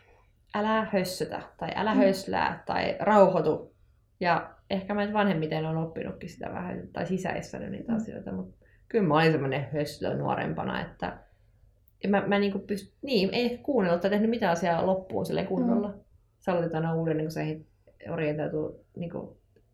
älä hössytä tai älä mm. höslää tai rauhoitu. Ja ehkä mä nyt vanhemmiten on oppinutkin sitä vähän tai sisäissäni niitä mm. asioita, mutta kyllä mä olin semmoinen höslö nuorempana, että ja mä, mä niinku pyst... niin, ei ehkä kuunnellut tai tehnyt mitään asiaa loppuun sille kunnolla. Mm. Sä olet aina uuden niin se orientoitu, niin kuin,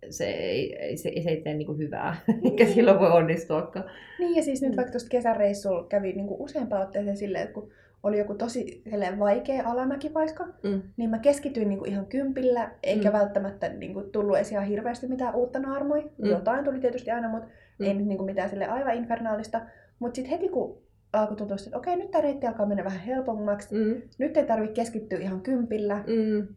se, ei, se, se ei tee niin hyvää, <laughs> eikä niin. silloin voi onnistuakaan. Niin ja siis nyt mm. vaikka tuosta kesäreissulla kävi niin useampaan otteeseen silleen, että kun oli joku tosi vaikea alamäki vaikka, mm. niin mä keskityin niin ihan kympillä, eikä mm. välttämättä niin tullut edes ihan hirveästi mitään uutta naarmui. Mm. Jotain tuli tietysti aina, mutta mm. ei nyt niin kuin mitään sille aivan infernaalista. Mutta sitten heti kun alkoi tuntua, että okei, nyt tämä reitti alkaa mennä vähän helpommaksi, mm. nyt ei tarvitse keskittyä ihan kympillä, mm.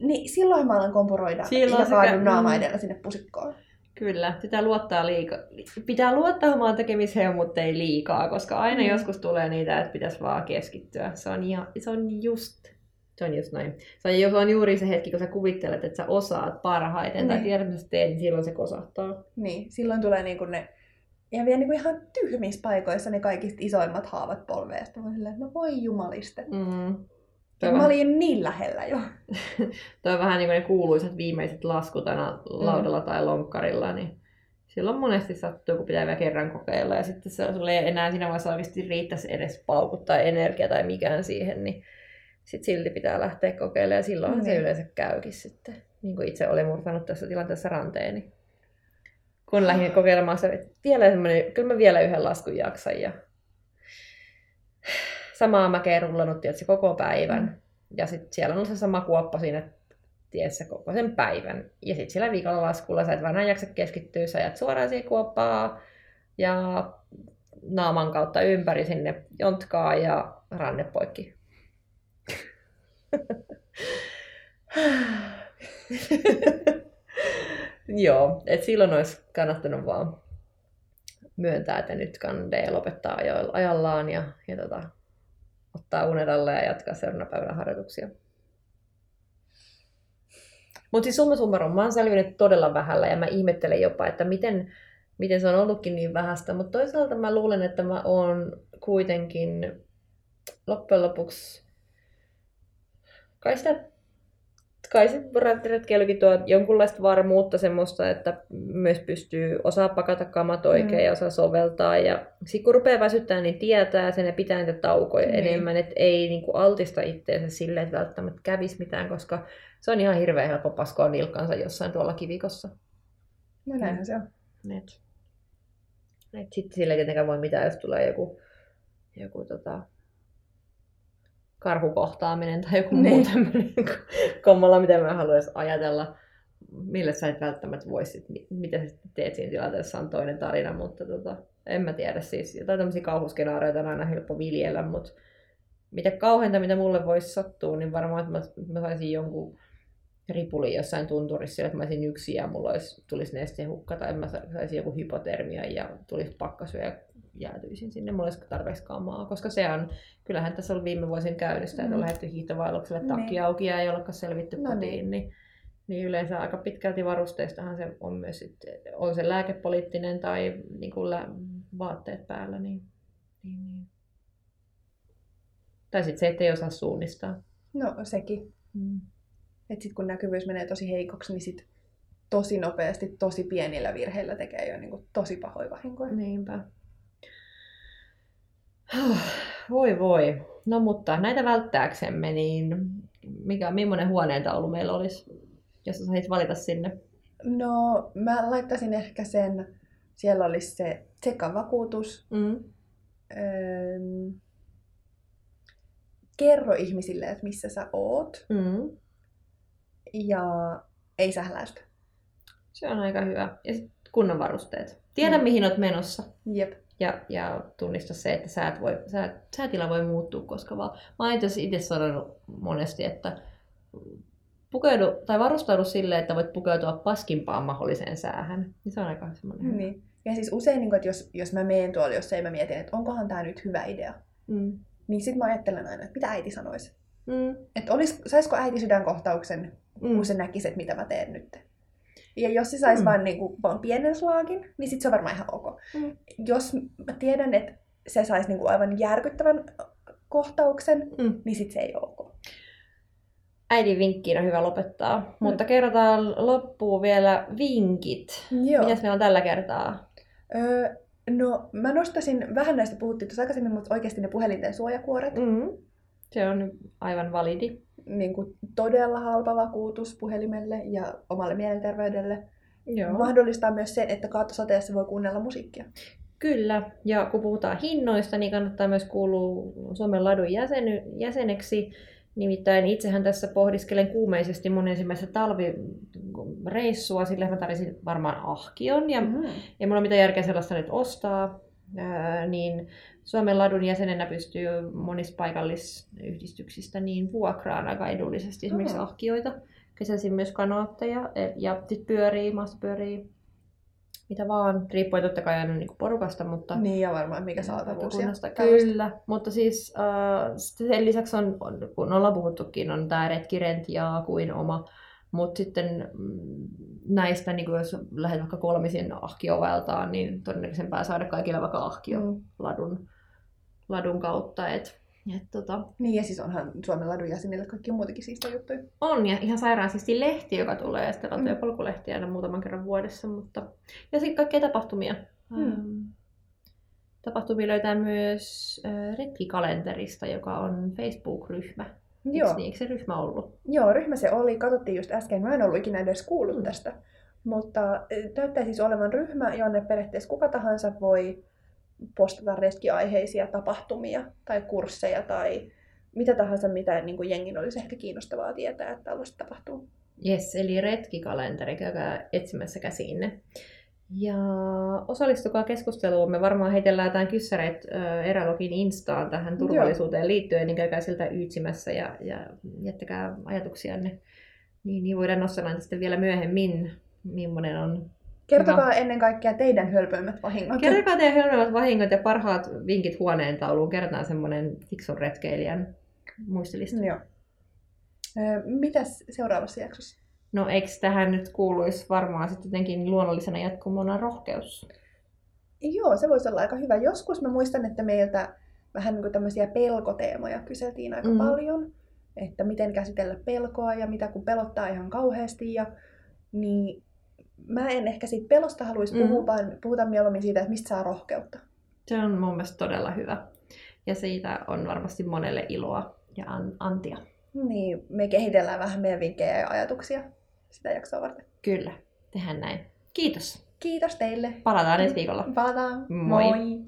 niin silloin mä alan kompuroida silloin ja kaadun naama edellä sinne pusikkoon. Kyllä, pitää luottaa, liika... pitää luottaa omaan tekemiseen, mutta ei liikaa, koska aina mm. joskus tulee niitä, että pitäisi vaan keskittyä. Se on, ihan, se on just se on just näin. Se on, se on juuri se hetki, kun sä kuvittelet, että sä osaat parhaiten niin. tai tiedät, mitä sä teet, niin silloin se kosahtaa. Niin, silloin tulee niinku ne ja vielä niinku ihan tyhmissä paikoissa ne kaikista isoimmat haavat polveesta. Mä silleen, että no voi jumaliste. Mm. Toi mä olin niin lähellä jo. <laughs> Toi on vähän niin kuin ne kuuluisat viimeiset laskut aina laudalla mm. tai lonkkarilla, niin silloin monesti sattuu, kun pitää vielä kerran kokeilla ja sitten se sulle ei enää siinä vaiheessa oikeasti riittäisi edes paukut tai energia tai mikään siihen, niin sitten silti pitää lähteä kokeilemaan ja silloin mm. se niin. yleensä käykin sitten. Niin kuin itse olen murtanut tässä tilanteessa ranteeni. Kun lähdin kokeilemaan se, vielä semmoinen, kyllä mä vielä yhden laskun jaksan ja samaa mäkeä rullannut tietysti koko päivän. Mm. Ja sitten siellä on se sama kuoppa siinä tiessä koko sen päivän. Ja sitten siellä viikolla laskulla sä et vaan jaksa keskittyä, sä ajat suoraan siihen kuoppaa ja naaman kautta ympäri sinne jontkaa ja ranne poikki. Joo, et silloin olisi kannattanut vaan myöntää, että nyt kannattaa lopettaa ajallaan ja, ja tota, ottaa unet alle ja jatkaa seuraavana päivänä harjoituksia. Mutta siis summa summarum, mä oon selvinnyt todella vähällä ja mä ihmettelen jopa, että miten, miten se on ollutkin niin vähäistä. Mutta toisaalta mä luulen, että mä oon kuitenkin loppujen lopuksi kai sitä kai se retkeilykin tuo jonkunlaista varmuutta semmoista, että myös pystyy osaa pakata kamat oikein mm. ja osaa soveltaa. Ja sitten kun rupeaa väsyttämään, niin tietää sen ja pitää niitä taukoja niin. enemmän, että ei niin kuin altista itseensä silleen, että välttämättä kävisi mitään, koska se on ihan hirveän helppo paskoa nilkkansa jossain tuolla kivikossa. No näinhän se on. Et. Et sitten sille ei tietenkään voi mitään, jos tulee joku, joku tota, karhukohtaaminen tai joku niin. muu tämmöinen <laughs> kommalla, mitä mä haluaisin ajatella. millä sä et välttämättä voisit, mitä sä teet siinä tilanteessa on toinen tarina, mutta tota, en mä tiedä siis. Jotain tämmöisiä kauhuskenaarioita on aina helppo viljellä, mutta mitä kauheinta, mitä mulle voisi sattua, niin varmaan, että mä, mä saisin jonkun ripuli jossain tunturissa, että mä olisin yksin ja mulla olisi, tulisi nestehukka tai mä saisin joku hypotermia ja tulisi pakkasu ja jäätyisin sinne, mulla olisi tarpeeksi kamaa, koska se on, kyllähän tässä on viime vuosien käynnistä, että on mm. lähdetty hiihtovaellukselle takki niin. auki ja ei olekaan selvitty no kotiin, niin. niin niin yleensä aika pitkälti varusteistahan se on myös sit, on se lääkepoliittinen tai niin kuin lä- vaatteet päällä. Niin, niin, niin. Tai sitten se, että ei osaa suunnistaa. No sekin. Mm. Että sitten kun näkyvyys menee tosi heikoksi, niin sit tosi nopeasti, tosi pienillä virheillä tekee jo niin kuin tosi pahoja vahinkoja. Niinpä. <sighs> Voi voi. No mutta näitä välttääksemme, niin mikä, millainen huoneentaulu meillä olisi jos sä saisit valita sinne? No, mä laittaisin ehkä sen, siellä olisi se sekavakuutus. Mm. Öö, kerro ihmisille, että missä sä oot. Mm. Ja ei sähläistä. Se on aika hyvä. Ja sitten kunnon varusteet. Tiedä, mm. mihin oot menossa. Jep. Ja, ja tunnista se, että säät voi, sää, säätila voi muuttua koska vaan. Mä oon itse sanonut monesti, että pukeudu tai varustaudu sille, että voit pukeutua paskimpaan mahdolliseen säähän. Niin se on aika semmoinen niin. Ja siis usein, niin että jos, jos mä menen tuolla, jos ei mä mietin, että onkohan tämä nyt hyvä idea, mm. niin sitten mä ajattelen aina, että mitä äiti sanoisi. Mm. Että olis, saisiko äiti sydänkohtauksen, mm. kun se näkisi, että mitä mä teen nyt. Ja jos se saisi mm. vaan, niin kuin, vaan pienen slaakin, niin sitten se on varmaan ihan ok. Mm. Jos mä tiedän, että se saisi niin kuin aivan järkyttävän kohtauksen, mm. niin sitten se ei ole ok äidin vinkkiin on hyvä lopettaa. Mm. Mutta kerrotaan loppuun vielä vinkit. Joo. Mitäs meillä on tällä kertaa? Öö, no, mä nostasin, vähän näistä puhuttiin tuossa aikaisemmin, mutta oikeasti ne puhelinten suojakuoret. Mm. Se on aivan validi. Niin kuin todella halpa vakuutus puhelimelle ja omalle mielenterveydelle. Joo. Mahdollistaa myös sen, että kaattosateessa voi kuunnella musiikkia. Kyllä, ja kun puhutaan hinnoista, niin kannattaa myös kuulua Suomen ladun jäseny, jäseneksi. Nimittäin itsehän tässä pohdiskelen kuumeisesti mun ensimmäistä talvireissua, sillä mä tarvitsin varmaan ahkion, ja mm-hmm. ei mulla ole mitään järkeä sellaista nyt ostaa. Niin Suomen ladun jäsenenä pystyy monista paikallisyhdistyksistä niin vuokraan aika edullisesti esimerkiksi mm-hmm. ahkioita. Kesäisin myös kanootteja e, ja sitten pyörii, maassa pyörii mitä vaan, riippuen totta kai aina niin porukasta, mutta... Niin ja varmaan mikä saatavuus Kyllä, mutta siis äh, sen lisäksi on, on, kun ollaan puhuttukin, on tämä retkirent ja kuin oma, mutta sitten mm, näistä, niin jos lähdet vaikka kolmisin ahkioveltaan, niin todennäköisempää saada kaikille vaikka ahkio mm. ladun, ladun kautta. Et et, tota... Niin ja siis onhan Suomen ladun jäsenille kaikki muutenkin siistejä juttuja. On ja ihan sairaan siisti lehti, joka tulee ja sitten mm. polkulehtiä aina muutaman kerran vuodessa. Mutta... Ja sitten kaikkea tapahtumia. Mm. Ähm, tapahtumia löytää myös äh, retkikalenterista, joka on Facebook-ryhmä. Joo. Eikö, niin, eikö se ryhmä ollut? Joo, ryhmä se oli. Katsottiin just äsken. Mä en ollut ikinä edes kuullut mm. tästä. Mutta näyttää siis olevan ryhmä, jonne periaatteessa kuka tahansa voi postata reskiaiheisia tapahtumia tai kursseja tai mitä tahansa, mitä niin kuin jengin olisi ehkä kiinnostavaa tietää, että tällaista tapahtuu. Yes, eli retkikalenteri, käykää etsimässä käsiinne. Ja osallistukaa keskusteluun. Me varmaan heitellään jotain kyssäreitä Erälogin Instaan tähän turvallisuuteen Joo. liittyen, niin käykää siltä yytsimässä ja, ja jättäkää ajatuksianne. Niin, niin voidaan nostaa sitten vielä myöhemmin, millainen on Kertokaa no. ennen kaikkea teidän hölpöimmät vahingot. Kertokaa teidän hölpöimmät vahingot ja parhaat vinkit huoneentauluun. Kerrotaan semmoinen fiksun retkeilijän muistilista. Joo. Mitäs seuraavassa jaksossa? No eikö tähän nyt kuuluisi varmaan sitten jotenkin luonnollisena jatkumona rohkeus? Joo, se voisi olla aika hyvä. Joskus mä muistan, että meiltä vähän niin kuin tämmöisiä pelkoteemoja kyseltiin aika mm. paljon. Että miten käsitellä pelkoa ja mitä kun pelottaa ihan kauheasti. Ja, niin mä en ehkä siitä pelosta haluaisi mm. puhua, vaan puhuta mieluummin siitä, että mistä saa rohkeutta. Se on mun mielestä todella hyvä. Ja siitä on varmasti monelle iloa ja antia. Niin, me kehitellään vähän meidän vinkkejä ja ajatuksia sitä jaksoa varten. Kyllä, tehdään näin. Kiitos. Kiitos teille. Palataan ensi viikolla. Palataan. Moi. Moi.